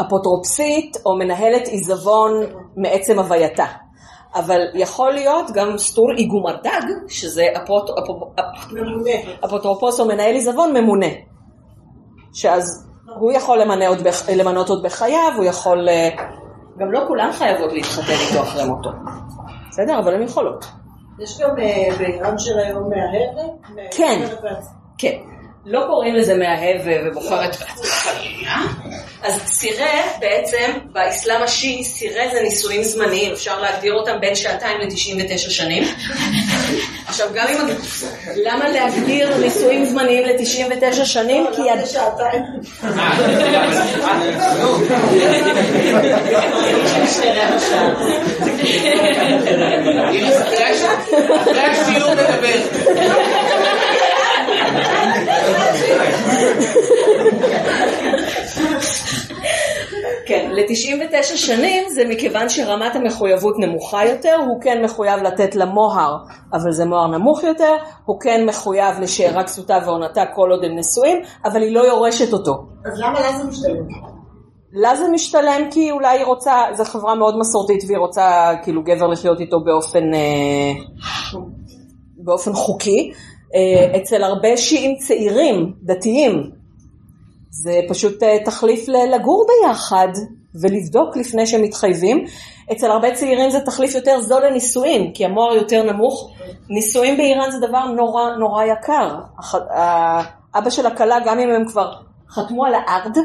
אפוטרופסית או מנהלת עיזבון מעצם הווייתה. אבל יכול להיות גם סטור איגומרדג, שזה אפוט, אפו, אפ, ממונה. אפוטרופוס או מנהל עיזבון ממונה. שאז הוא יכול למנות עוד, בח, למנות עוד בחייו, הוא יכול... אה, גם לא כולן חייבות להתחתן איתו אחרי מותו. בסדר? אבל הן יכולות. יש גם אה, באיראן של היום מאהבת? כן. כן. לא קוראים לזה מאהב ובוחרת אז סירה בעצם, באסלאם השיעי, סירה זה נישואים זמניים, אפשר להגדיר אותם בין שעתיים ל-99 שנים. עכשיו גם אם... למה להגדיר נישואים זמניים ל-99 שנים? כי... עד... שעתיים. אחרי השיעור נדבר. כן, ל-99 שנים זה מכיוון שרמת המחויבות נמוכה יותר, הוא כן מחויב לתת לה מוהר, אבל זה מוהר נמוך יותר, הוא כן מחויב לשארה כסותה ועונתה כל עוד הם נשואים, אבל היא לא יורשת אותו. אז למה לה זה משתלם? לה זה משתלם כי אולי היא רוצה, זו חברה מאוד מסורתית והיא רוצה כאילו גבר לחיות איתו באופן, אה, באופן חוקי. אה, אצל הרבה שיעים צעירים, דתיים, זה פשוט אה, תחליף לגור ביחד ולבדוק לפני שמתחייבים. אצל הרבה צעירים זה תחליף יותר זול לנישואים, כי המוהר יותר נמוך. נישואים באיראן זה דבר נורא נורא יקר. אבא של הכלה, גם אם הם כבר חתמו על הארד,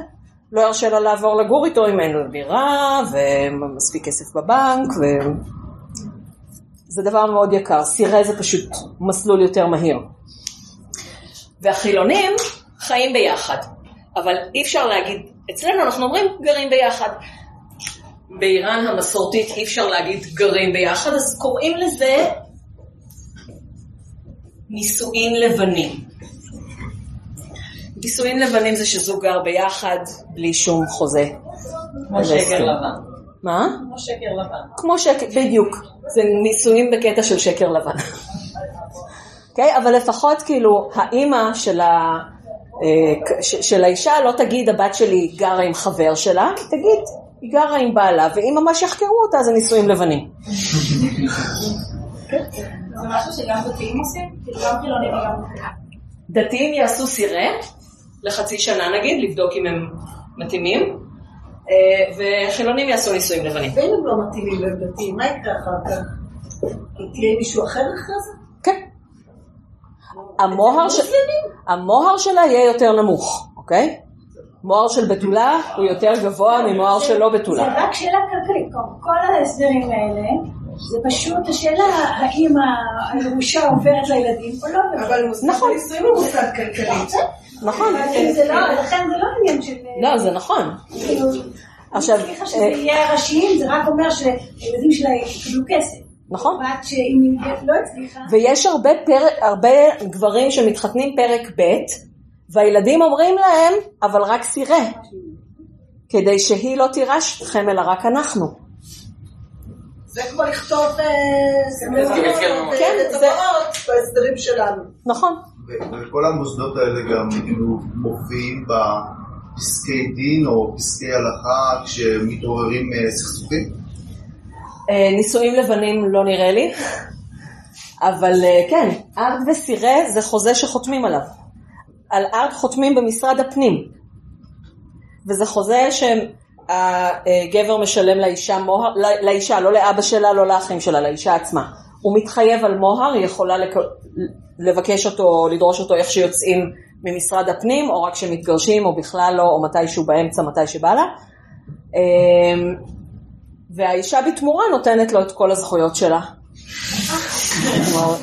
לא ירשה לה לעבור לגור איתו אם אין לו דירה ומספיק כסף בבנק. ו... זה דבר מאוד יקר. סירה זה פשוט מסלול יותר מהיר. והחילונים חיים ביחד. אבל אי אפשר להגיד, אצלנו אנחנו אומרים גרים ביחד. באיראן המסורתית אי אפשר להגיד גרים ביחד, אז קוראים לזה נישואין לבנים. נישואין לבנים זה שזוג גר ביחד בלי שום חוזה. כמו שקר לבן. מה? כמו שקר לבן. כמו שקר, בדיוק. זה נישואין בקטע של שקר לבן. אוקיי? okay? אבל לפחות כאילו האימא של ה... אה, של האישה לא תגיד הבת שלי גרה עם חבר שלה, תגיד היא גרה עם בעלה, ואם ממש יחקרו אותה זה נישואים לבנים. זה משהו שגם דתיים עושים? כאילו גם חילונים וגם... דתיים יעשו סירה לחצי שנה נגיד, לבדוק אם הם מתאימים, וחילונים יעשו נישואים לבנים. ואם הם לא מתאימים והם דתיים, מה יקרה אחר כך? תהיה מישהו אחר אחרי זה? כן. המוהר, ש... המוהר שלה יהיה יותר נמוך, אוקיי? מוהר של בתולה הוא יותר גבוה ממוהר של לא בתולה. זה רק שאלה כלכלית, כל ההסדרים האלה, זה פשוט השאלה האם הירושה עוברת לילדים או לא. אבל נכון. נישואים הוא מושג כלכלית. נכון. לכן זה לא עניין של... לא, זה נכון. כאילו, עכשיו... סליחה שזה יהיה ראשיים, זה רק אומר שהילדים שלה יקבלו כסף. נכון. בת שאם היא לא הצליחה... ויש הרבה, פר... הרבה גברים שמתחתנים פרק ב' והילדים אומרים להם, אבל רק סירה, כדי שהיא לא תירש אתכם אלא רק אנחנו. זה כמו לכתוב כן, צוואות בהסדרים שלנו. נכון. וכל המוסדות האלה גם כאילו מופיעים בפסקי דין או פסקי הלכה כשמתעוררים סכסוכים? נישואים לבנים לא נראה לי, אבל כן, ארד וסירה זה חוזה שחותמים עליו. על ארד חותמים במשרד הפנים, וזה חוזה שהגבר משלם לאישה מוהר, לאישה, לא לאבא שלה, לא לאחים שלה, לאישה עצמה. הוא מתחייב על מוהר, היא יכולה לק... לבקש אותו, לדרוש אותו איך שיוצאים ממשרד הפנים, או רק כשמתגרשים, או בכלל לא, או מתישהו באמצע, מתי שבא לה. והאישה בתמורה נותנת לו את כל הזכויות שלה.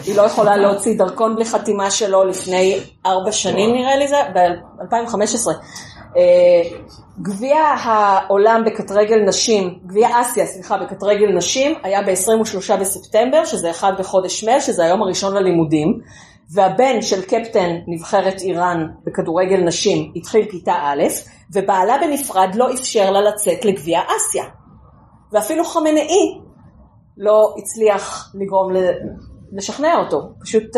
היא לא יכולה להוציא דרכון בלי חתימה שלו לפני ארבע שנים נראה לי זה, ב-2015. גביע העולם בקטרגל נשים, גביע אסיה, סליחה, בקטרגל נשים, היה ב-23 בספטמבר, שזה אחד בחודש מרץ, שזה היום הראשון ללימודים, והבן של קפטן נבחרת איראן בכדורגל נשים התחיל כיתה א', ובעלה בנפרד לא אפשר לה לצאת לגביע אסיה. ואפילו חמנאי לא הצליח לגרום לשכנע אותו. פשוט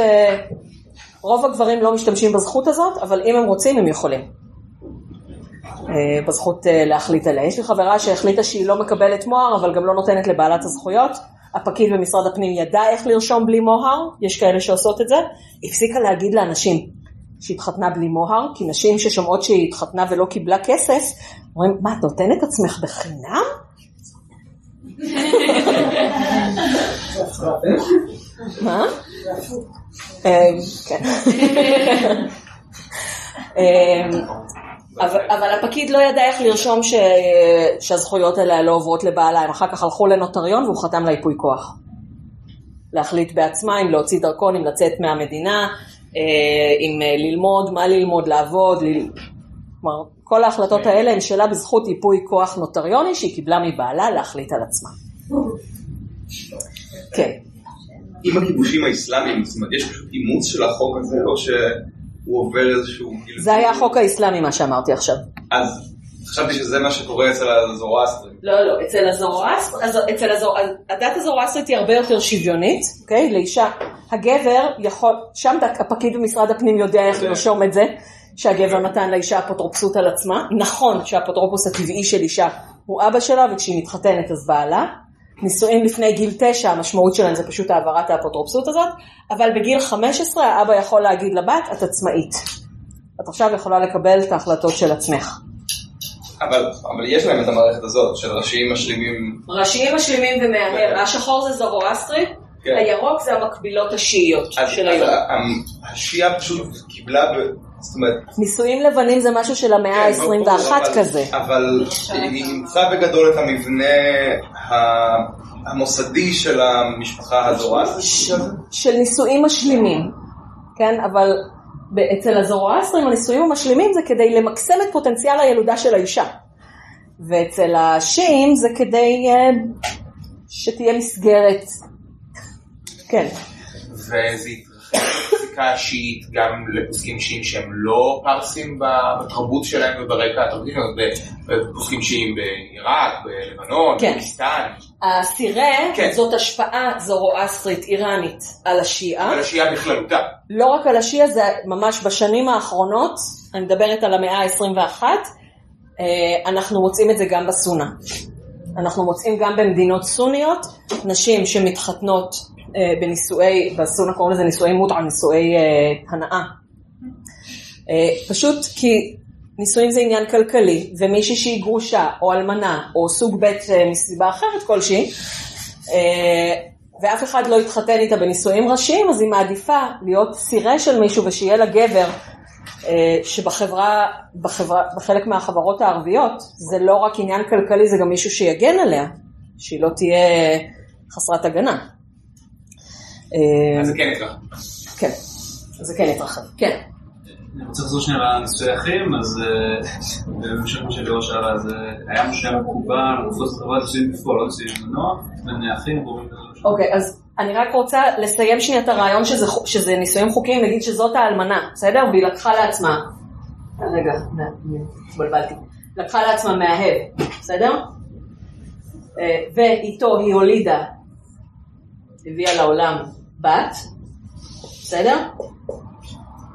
רוב הגברים לא משתמשים בזכות הזאת, אבל אם הם רוצים הם יכולים. בזכות להחליט עליה. יש לי חברה שהחליטה שהיא לא מקבלת מוהר, אבל גם לא נותנת לבעלת הזכויות. הפקיד במשרד הפנים ידע איך לרשום בלי מוהר, יש כאלה שעושות את זה. הפסיקה להגיד לאנשים שהתחתנה בלי מוהר, כי נשים ששומעות שהיא התחתנה ולא קיבלה כסף, אומרים, מה, את נותנת עצמך בחינם? מה? כן. אמ, אבל, אבל הפקיד לא ידע איך לרשום ש, שהזכויות האלה לא עוברות לבעלה, הם אחר כך הלכו לנוטריון והוא חתם לה ייפוי כוח. להחליט בעצמה אם להוציא דרכון, אם לצאת מהמדינה, אה, אם אה, ללמוד, מה ללמוד, לעבוד, ל... כלומר, כל ההחלטות האלה הן שלה בזכות ייפוי כוח נוטריוני שהיא קיבלה מבעלה להחליט על עצמה. כן. עם הכיבושים האסלאמיים, זאת אומרת, יש פשוט אימוץ של החוק הזה, או שהוא עובר איזשהו... כאילו- זה היה החוק האסלאמי מה שאמרתי עכשיו. אז חשבתי שזה מה שקורה אצל הזורואסטרים. לא, לא, אצל הזורואסט, אז אצל הזור... הדת הזורואסטרית היא הרבה יותר שוויונית, אוקיי? לאישה. הגבר יכול, שם הפקיד במשרד הפנים יודע איך לרשום את זה, שהגבר נתן לאישה אפוטרופסות על עצמה. נכון שהאפוטרופוס הטבעי של אישה הוא אבא שלה, וכשהיא מתחתנת אז בעלה. נישואים לפני גיל תשע, המשמעות שלהם זה פשוט העברת האפוטרופסות הזאת, אבל בגיל 15 האבא יכול להגיד לבת, את עצמאית. את עכשיו יכולה לקבל את ההחלטות של עצמך. אבל, אבל יש להם את המערכת הזאת של ראשיים משלימים. ראשיים משלימים ומהמר, השחור זה זורואסטרי, כן. הירוק זה המקבילות השיעיות של היום. השיעה פשוט קיבלה, ב, זאת אומרת, נישואים לבנים זה משהו של המאה כן, ברור, ה-21 אבל- כזה. אבל היא אימצה בגדול את המבנה המוסדי של המשפחה הזורואסטרית. של נישואים משלימים, כן? אבל אצל הזורואסטרים הנישואים המשלימים זה כדי למקסם את פוטנציאל הילודה של האישה. ואצל השיעים זה כדי אה, שתהיה מסגרת. כן. וזה התרחב בפסיקה השיעית גם לפוסקים שיעים שהם לא פרסים בתרבות שלהם וברקע התרבותי, זאת אומרת, בפוסקים שיעים בעיראק, בלבנון, כן. בפקיסטן, הסירה כן. זאת השפעה זורואסטרית איראנית על השיעה. על השיעה בכללותה. לא רק על השיעה, זה ממש בשנים האחרונות, אני מדברת על המאה ה-21, אנחנו מוצאים את זה גם בסונה. אנחנו מוצאים גם במדינות סוניות, נשים שמתחתנות אה, בנישואי, בסונה קוראים לזה נישואי מוטעה, נישואי אה, הנאה. אה, פשוט כי נישואים זה עניין כלכלי, ומישהי שהיא גרושה או אלמנה או סוג ב' אה, מסיבה אחרת כלשהי, אה, ואף אחד לא יתחתן איתה בנישואים ראשיים, אז היא מעדיפה להיות סירה של מישהו ושיהיה לה גבר, שבחברה, בחברה, בחלק מהחברות הערביות, זה לא רק עניין כלכלי, זה גם מישהו שיגן עליה, שהיא לא תהיה חסרת הגנה. אה, אז זה כן התרחב. כן, זה כן יתרחב, כן. אני רוצה לחזור שנייה לנישואי אחים, אז אה, בהמשך מה שליאור שאלה, אז אה, היה משהו שהיה מקובל, את חברת נישואים בפועל, לא נישואים מנוע, בין אחים, גורמים אוקיי, אז אני רק רוצה לסיים שנייה את הרעיון שזה, שזה נישואים חוקיים, נגיד שזאת האלמנה, בסדר? והיא לקחה לעצמה, רגע, התבלבלתי, לקחה לעצמה מאהב, בסדר? אה, ואיתו היא הולידה, הביאה לעולם בת, בסדר?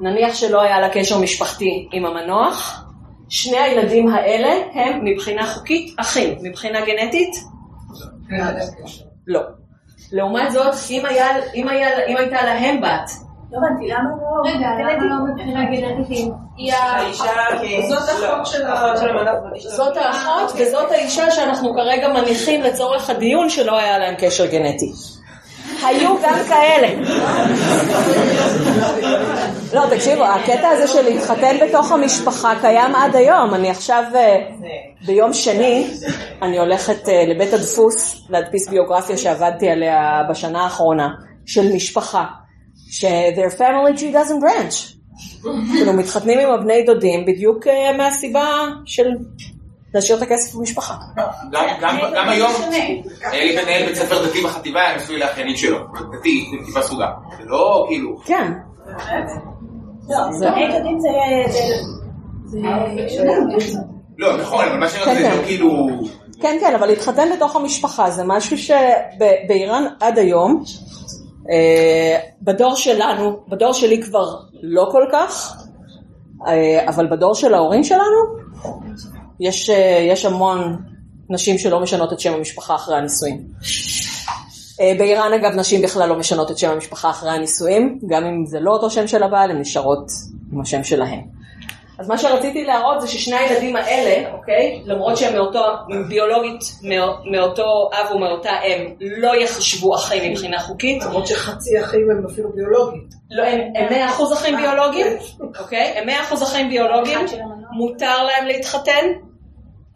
נניח שלא היה לה קשר משפחתי עם המנוח, שני הילדים האלה הם מבחינה חוקית אחים, מבחינה גנטית לא. לעומת זאת, אם, היה, אם, היה, אם הייתה להם בת, לא הבנתי, למה לא? רגע, למה לא מבחינה גנטית? היא האישה, זאת האחות של ה- זאת האחות וזאת האישה שאנחנו כרגע מניחים לצורך הדיון שלא היה להם קשר גנטי. היו גם כאלה. לא, תקשיבו, הקטע הזה של להתחתן בתוך המשפחה קיים עד היום. אני עכשיו, אה, ביום שני, אני הולכת אה, לבית הדפוס להדפיס ביוגרפיה שעבדתי עליה בשנה האחרונה, של משפחה, ש-their family tree doesn't branch. כאילו מתחתנים עם הבני דודים בדיוק אה, מהסיבה של להשאיר את הכסף במשפחה. גם- גם גם היום, היה לי מנהל בית ספר דתי בחטיבה, היה נשוי לאחיינית שלו, דתי, עם כיפה סרוגה. זה לא כאילו... כן. לא, זה. לא, נכון, אבל מה שאני אומר כן, זה כן. כאילו... כן, כן, אבל להתחתן בתוך המשפחה זה משהו שבאיראן עד היום, אה, בדור שלנו, בדור שלי כבר לא כל כך, אה, אבל בדור של ההורים שלנו, יש, אה, יש המון נשים שלא משנות את שם המשפחה אחרי הנישואים. אה, באיראן אגב נשים בכלל לא משנות את שם המשפחה אחרי הנישואים, גם אם זה לא אותו שם של הבעל, הן נשארות עם השם שלהן. אז מה שרציתי להראות זה ששני הילדים האלה, אוקיי, למרות שהם מאותו, ביולוגית מאו- מאותו אב ומאותה אם, לא יחשבו אחים מבחינה חוקית. למרות שחצי אחים הם אפילו ביולוגיים. לא, הם הם 100% אחים ביולוגיים, אוקיי? הם 100% אחים ביולוגיים, מותר להם להתחתן,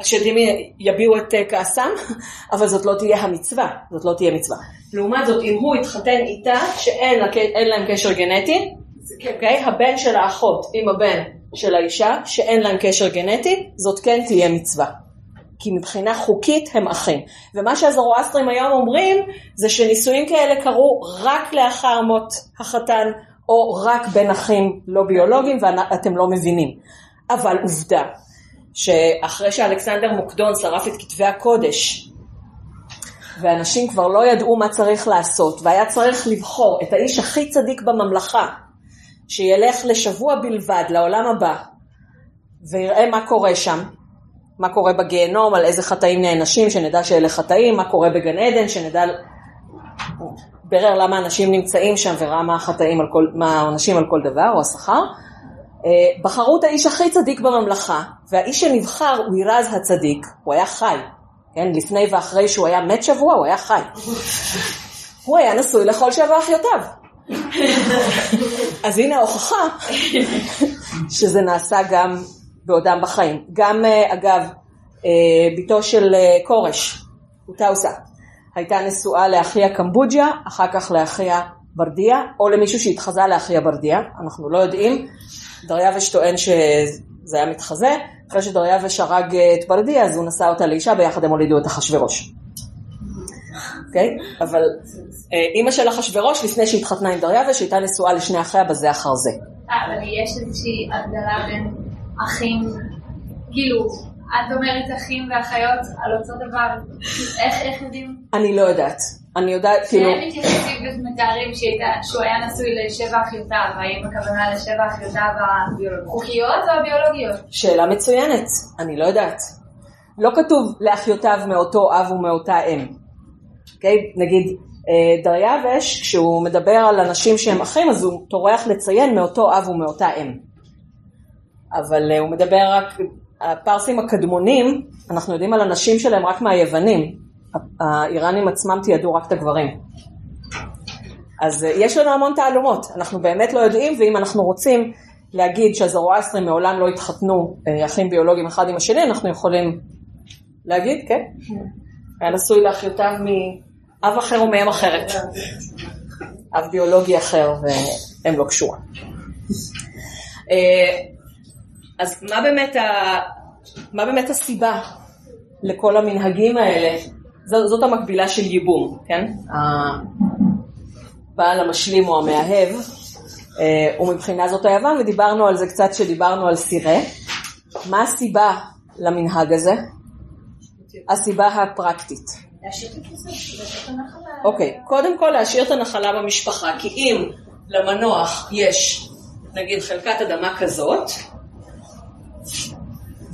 השדים יביעו את אה, כעסם, אבל זאת לא תהיה המצווה, זאת לא תהיה מצווה. לעומת זאת, אם הוא יתחתן איתה, שאין לה- להם קשר גנטי, אוקיי? הבן של האחות עם הבן של האישה, שאין להם קשר גנטי, זאת כן תהיה מצווה. כי מבחינה חוקית הם אחים. ומה שהזרואסטרים היום אומרים, זה שנישואים כאלה קרו רק לאחר מות החתן, או רק בין אחים לא ביולוגיים, ואתם לא מבינים. אבל עובדה, שאחרי שאלכסנדר מוקדון שרף את כתבי הקודש, ואנשים כבר לא ידעו מה צריך לעשות, והיה צריך לבחור את האיש הכי צדיק בממלכה, שילך לשבוע בלבד לעולם הבא, ויראה מה קורה שם, מה קורה בגיהנום, על איזה חטאים נענשים, שנדע שאלה חטאים, מה קורה בגן עדן, שנדע... ברר למה אנשים נמצאים שם וראה מה החטאים על כל, מה העונשים על כל דבר, או השכר. אה, בחרו את האיש הכי צדיק בממלכה, והאיש שנבחר הוא ירז הצדיק, הוא היה חי, כן, לפני ואחרי שהוא היה מת שבוע, הוא היה חי. הוא היה נשוי לכל שבע אחיותיו. אז הנה ההוכחה שזה נעשה גם בעודם בחיים. גם, אה, אגב, אה, בתו של כורש, אוטאוסה, הייתה נשואה לאחיה קמבוג'יה, אחר כך לאחיה ברדיה, או למישהו שהתחזה לאחיה ברדיה, אנחנו לא יודעים. דריווש טוען שזה היה מתחזה, אחרי שדריווש הרג את ברדיה, אז הוא נשא אותה לאישה, ביחד הם הולידו את אחשוורוש. אוקיי? אבל אה, אימא של אחשוורוש, לפני שהתחתנה עם דריווש, הייתה נשואה לשני אחיה בזה אחר זה. אה, אבל יש איזושהי הבדלה בין אחים, כאילו, את אומרת אחים ואחיות על אותו דבר, איך איך יודעים? אני לא יודעת. אני יודעת, כאילו... שהם מתייחסים ומתארים שהוא היה נשוי לשבע אחיותיו, האם הכוונה לשבע אחיותיו החוקיות או הביולוגיות? שאלה מצוינת, אני לא יודעת. לא כתוב לאחיותיו מאותו אב ומאותה אם. אוקיי? נגיד, אה, דריווש, כשהוא מדבר על אנשים שהם אחים, אז הוא טורח לציין מאותו אב ומאותה אם. אבל אה, הוא מדבר רק, הפרסים הקדמונים, אנחנו יודעים על הנשים שלהם רק מהיוונים. האיראנים עצמם תיעדו רק את הגברים. אז אה, יש לנו המון תעלומות, אנחנו באמת לא יודעים, ואם אנחנו רוצים להגיד שהזרואסטרים מעולם לא התחתנו אה, אחים ביולוגיים אחד עם השני, אנחנו יכולים להגיד, כן. היה נשוי לאחיותיו מאב אחר ומאם אחרת. אב ביולוגי אחר והם לא קשורה. אה, אז מה באמת, ה... מה באמת הסיבה לכל המנהגים האלה? זאת המקבילה של ייבום, כן? הבעל המשלים או המאהב, אה, ומבחינה זאת היוון, ודיברנו על זה קצת כשדיברנו על סירה. מה הסיבה למנהג הזה? הסיבה הפרקטית. אוקיי, קודם כל להשאיר את הנחלה במשפחה, כי אם למנוח יש נגיד חלקת אדמה כזאת,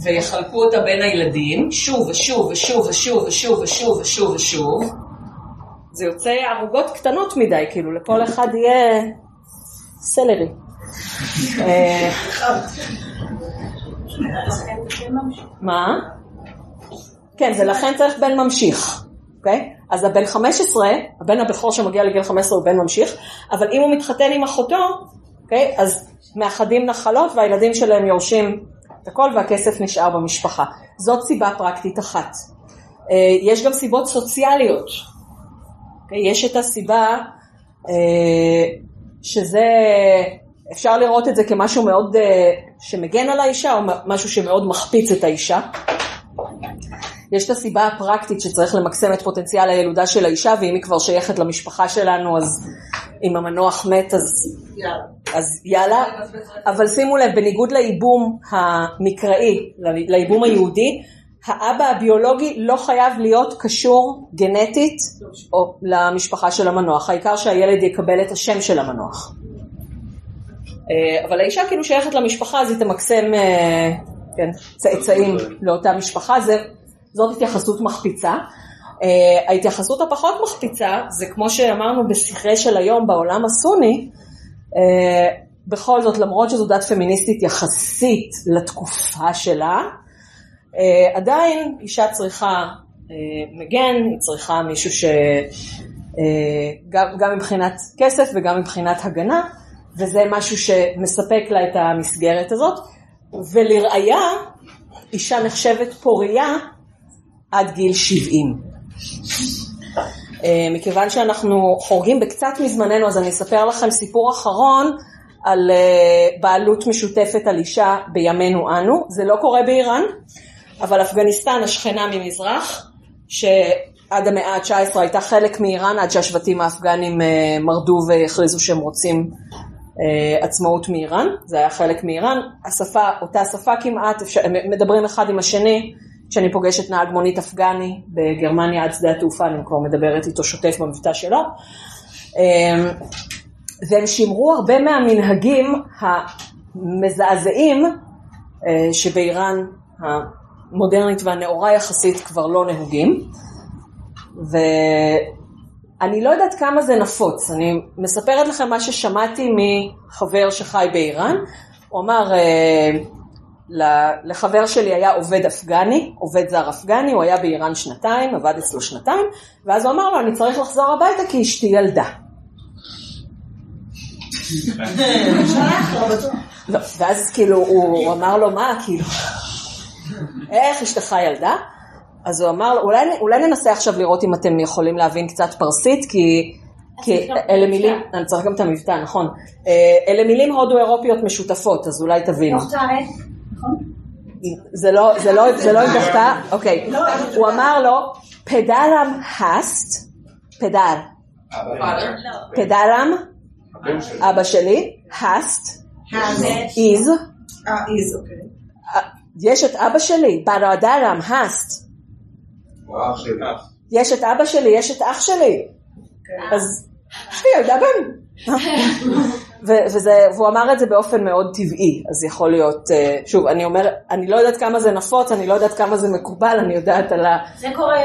ויחלקו אותה בין הילדים, שוב ושוב ושוב ושוב ושוב ושוב ושוב ושוב, זה יוצא ערוגות קטנות מדי, כאילו לכל אחד יהיה סלרי. אה, מה? כן, ולכן צריך בן ממשיך, אוקיי? אז הבן 15, הבן הבכור שמגיע לגיל 15 הוא בן ממשיך, אבל אם הוא מתחתן עם אחותו, אוקיי? אז מאחדים נחלות והילדים שלהם יורשים הכל והכסף נשאר במשפחה. זאת סיבה פרקטית אחת. אה, יש גם סיבות סוציאליות. אוקיי? יש את הסיבה אה, שזה, אפשר לראות את זה כמשהו מאוד, אה, שמגן על האישה או משהו שמאוד מחפיץ את האישה. יש את הסיבה הפרקטית שצריך למקסם את פוטנציאל הילודה של האישה, ואם היא כבר שייכת למשפחה שלנו, אז אם המנוח מת, אז יאללה. אז יאללה, אבל שימו לב, בניגוד לייבום המקראי, לייבום היהודי, האבא הביולוגי לא חייב להיות קשור גנטית או למשפחה של המנוח, העיקר שהילד יקבל את השם של המנוח. אה, אבל האישה כאילו שייכת למשפחה, אז היא תמקסם אה, כן, צאצאים לאותה משפחה, זה, זאת התייחסות מחפיצה. Uh, ההתייחסות הפחות מחפיצה זה כמו שאמרנו בסכרי של היום בעולם הסוני, uh, בכל זאת, למרות שזו דת פמיניסטית יחסית לתקופה שלה, אה, עדיין אישה צריכה מגן, היא צריכה מישהו ש... אה, גם, גם מבחינת כסף וגם מבחינת הגנה, וזה משהו שמספק לה את המסגרת הזאת. ולראיה, אישה נחשבת פוריה עד גיל 70. אה, מכיוון שאנחנו חורגים בקצת מזמננו, אז אני אספר לכם סיפור אחרון על אה, בעלות משותפת על אישה בימינו אנו. זה לא קורה באיראן, אבל אפגניסטן השכנה ממזרח, שעד המאה ה-19 הייתה חלק מאיראן, עד שהשבטים האפגנים אה, מרדו והכריזו שהם רוצים עצמאות מאיראן, זה היה חלק מאיראן, השפה, אותה שפה כמעט, אפשר, מדברים אחד עם השני, כשאני פוגשת נהג מונית אפגני בגרמניה עד שדה התעופה, אני כבר מדברת איתו שוטף במבטא שלו. אמ, והם שימרו הרבה מהמנהגים המזעזעים אה, שבאיראן המודרנית והנאורה יחסית כבר לא נהוגים. ואני לא יודעת כמה זה נפוץ, אני מספרת לכם מה ששמעתי מחבר שחי באיראן. הוא אמר, אה, לחבר שלי היה עובד אפגני, עובד זר אפגני, הוא היה באיראן שנתיים, עבד אצלו שנתיים, ואז הוא אמר לו, אני צריך לחזור הביתה כי אשתי ילדה. לא, ואז כאילו הוא אמר לו, מה, כאילו, איך אשתך ילדה? אז הוא אמר לו, אולי, אולי ננסה עכשיו לראות אם אתם יכולים להבין קצת פרסית, כי, כי אלה מילים, אני צריך גם את המבטא, נכון. אה, אלה מילים הודו-אירופיות משותפות, אז אולי תבינו. זה לא, זה לא, זה לא עם בכתה, אוקיי. הוא אמר לו, פדלם הסט, פדל. פדלם, אבא שלי, הסט, איז. יש את אבא שלי, ברדרם, הסט. יש את אבא שלי, יש את אח שלי. אז יש לי ילדה בן. וזה, והוא אמר את זה באופן מאוד טבעי, אז יכול להיות, אה, שוב, אני אומר, אני לא יודעת כמה זה נפוץ, אני לא יודעת כמה זה מקובל, אני יודעת על ה... זה קורה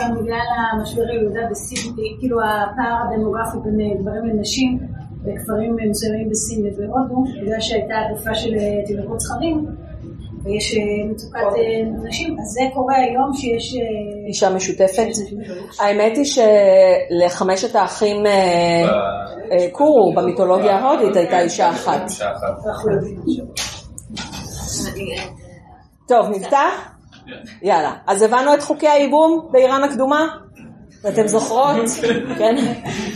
גם בגלל המשבר הילודה בסין, כאילו הפער הדמוגרפי בין אה, גברים לנשים בכפרים מסוימים בסין ובהודו, בגלל שהייתה העדפה של אה, תינוקות זכרים. ויש מצוקת נשים, אז זה קורה היום שיש... אישה משותפת. האמת היא שלחמשת האחים קורו במיתולוגיה ההודית הייתה אישה אחת. טוב, מבטא? יאללה. אז הבנו את חוקי הייבום באיראן הקדומה? ואתם זוכרות? כן?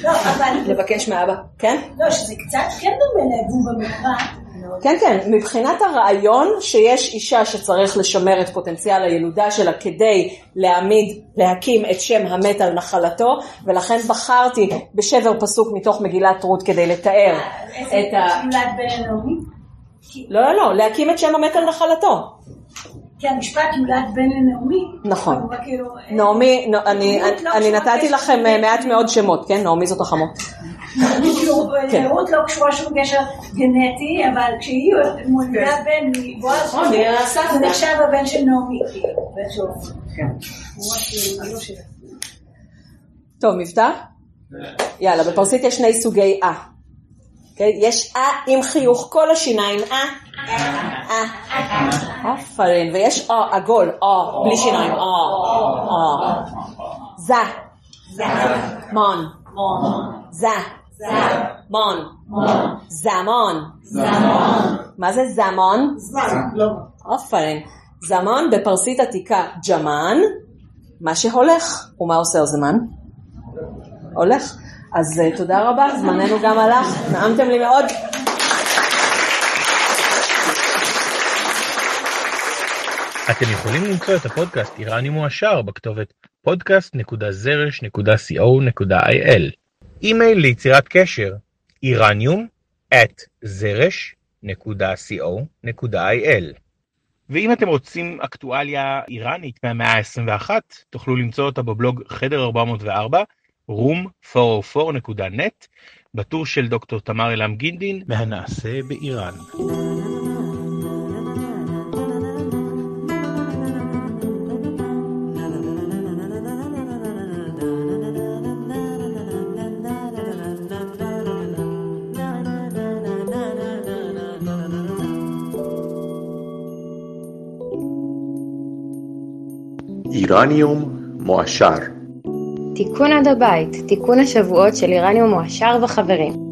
לא, אבל... לבקש מאבא. כן? לא, שזה קצת כן דומה לייבום במקרא. כן, כן, מבחינת הרעיון שיש אישה שצריך לשמר את פוטנציאל הילודה שלה כדי להעמיד, להקים את שם המת על נחלתו, ולכן בחרתי בשבר פסוק מתוך מגילת רות כדי לתאר את ה... לא, לא, לא, להקים את שם המת על נחלתו. כן, משפט יולד בן לנעמי. נכון. נעמי, אני נתתי לכם מעט מאוד שמות, כן? נעמי זאת החמות. כן. רות לא קשורה שום קשר גנטי, אבל כשהיא מולידה בן מבועז, זה נחשב הבן של נעמי. טוב, מבטא? יאללה, בפרסית יש שני סוגי אה. יש אה עם חיוך, כל השיניים אה. אה. אופרין, ויש אה עגול, אה, בלי שיניים, אה. אה. זה. מון. זה. מון. זמון. מה זה זמון? אופרין. זמן בפרסית עתיקה ג'מן, מה שהולך. ומה עושה הזמן? הולך. אז תודה רבה, זמננו גם הלך, נעמתם לי מאוד. אתם יכולים למצוא את הפודקאסט איראני מועשר בכתובת podcast.zrsh.co.il אימייל ליצירת קשר איראניום at zrsh.co.il ואם אתם רוצים אקטואליה איראנית מהמאה ה-21, תוכלו למצוא אותה בבלוג חדר 404, room404.net, בטור של דוקטור תמר אלעם גינדין, מהנעשה באיראן. איראניום מועשר. תיקון עד הבית, תיקון השבועות של איראניום מועשר וחברים.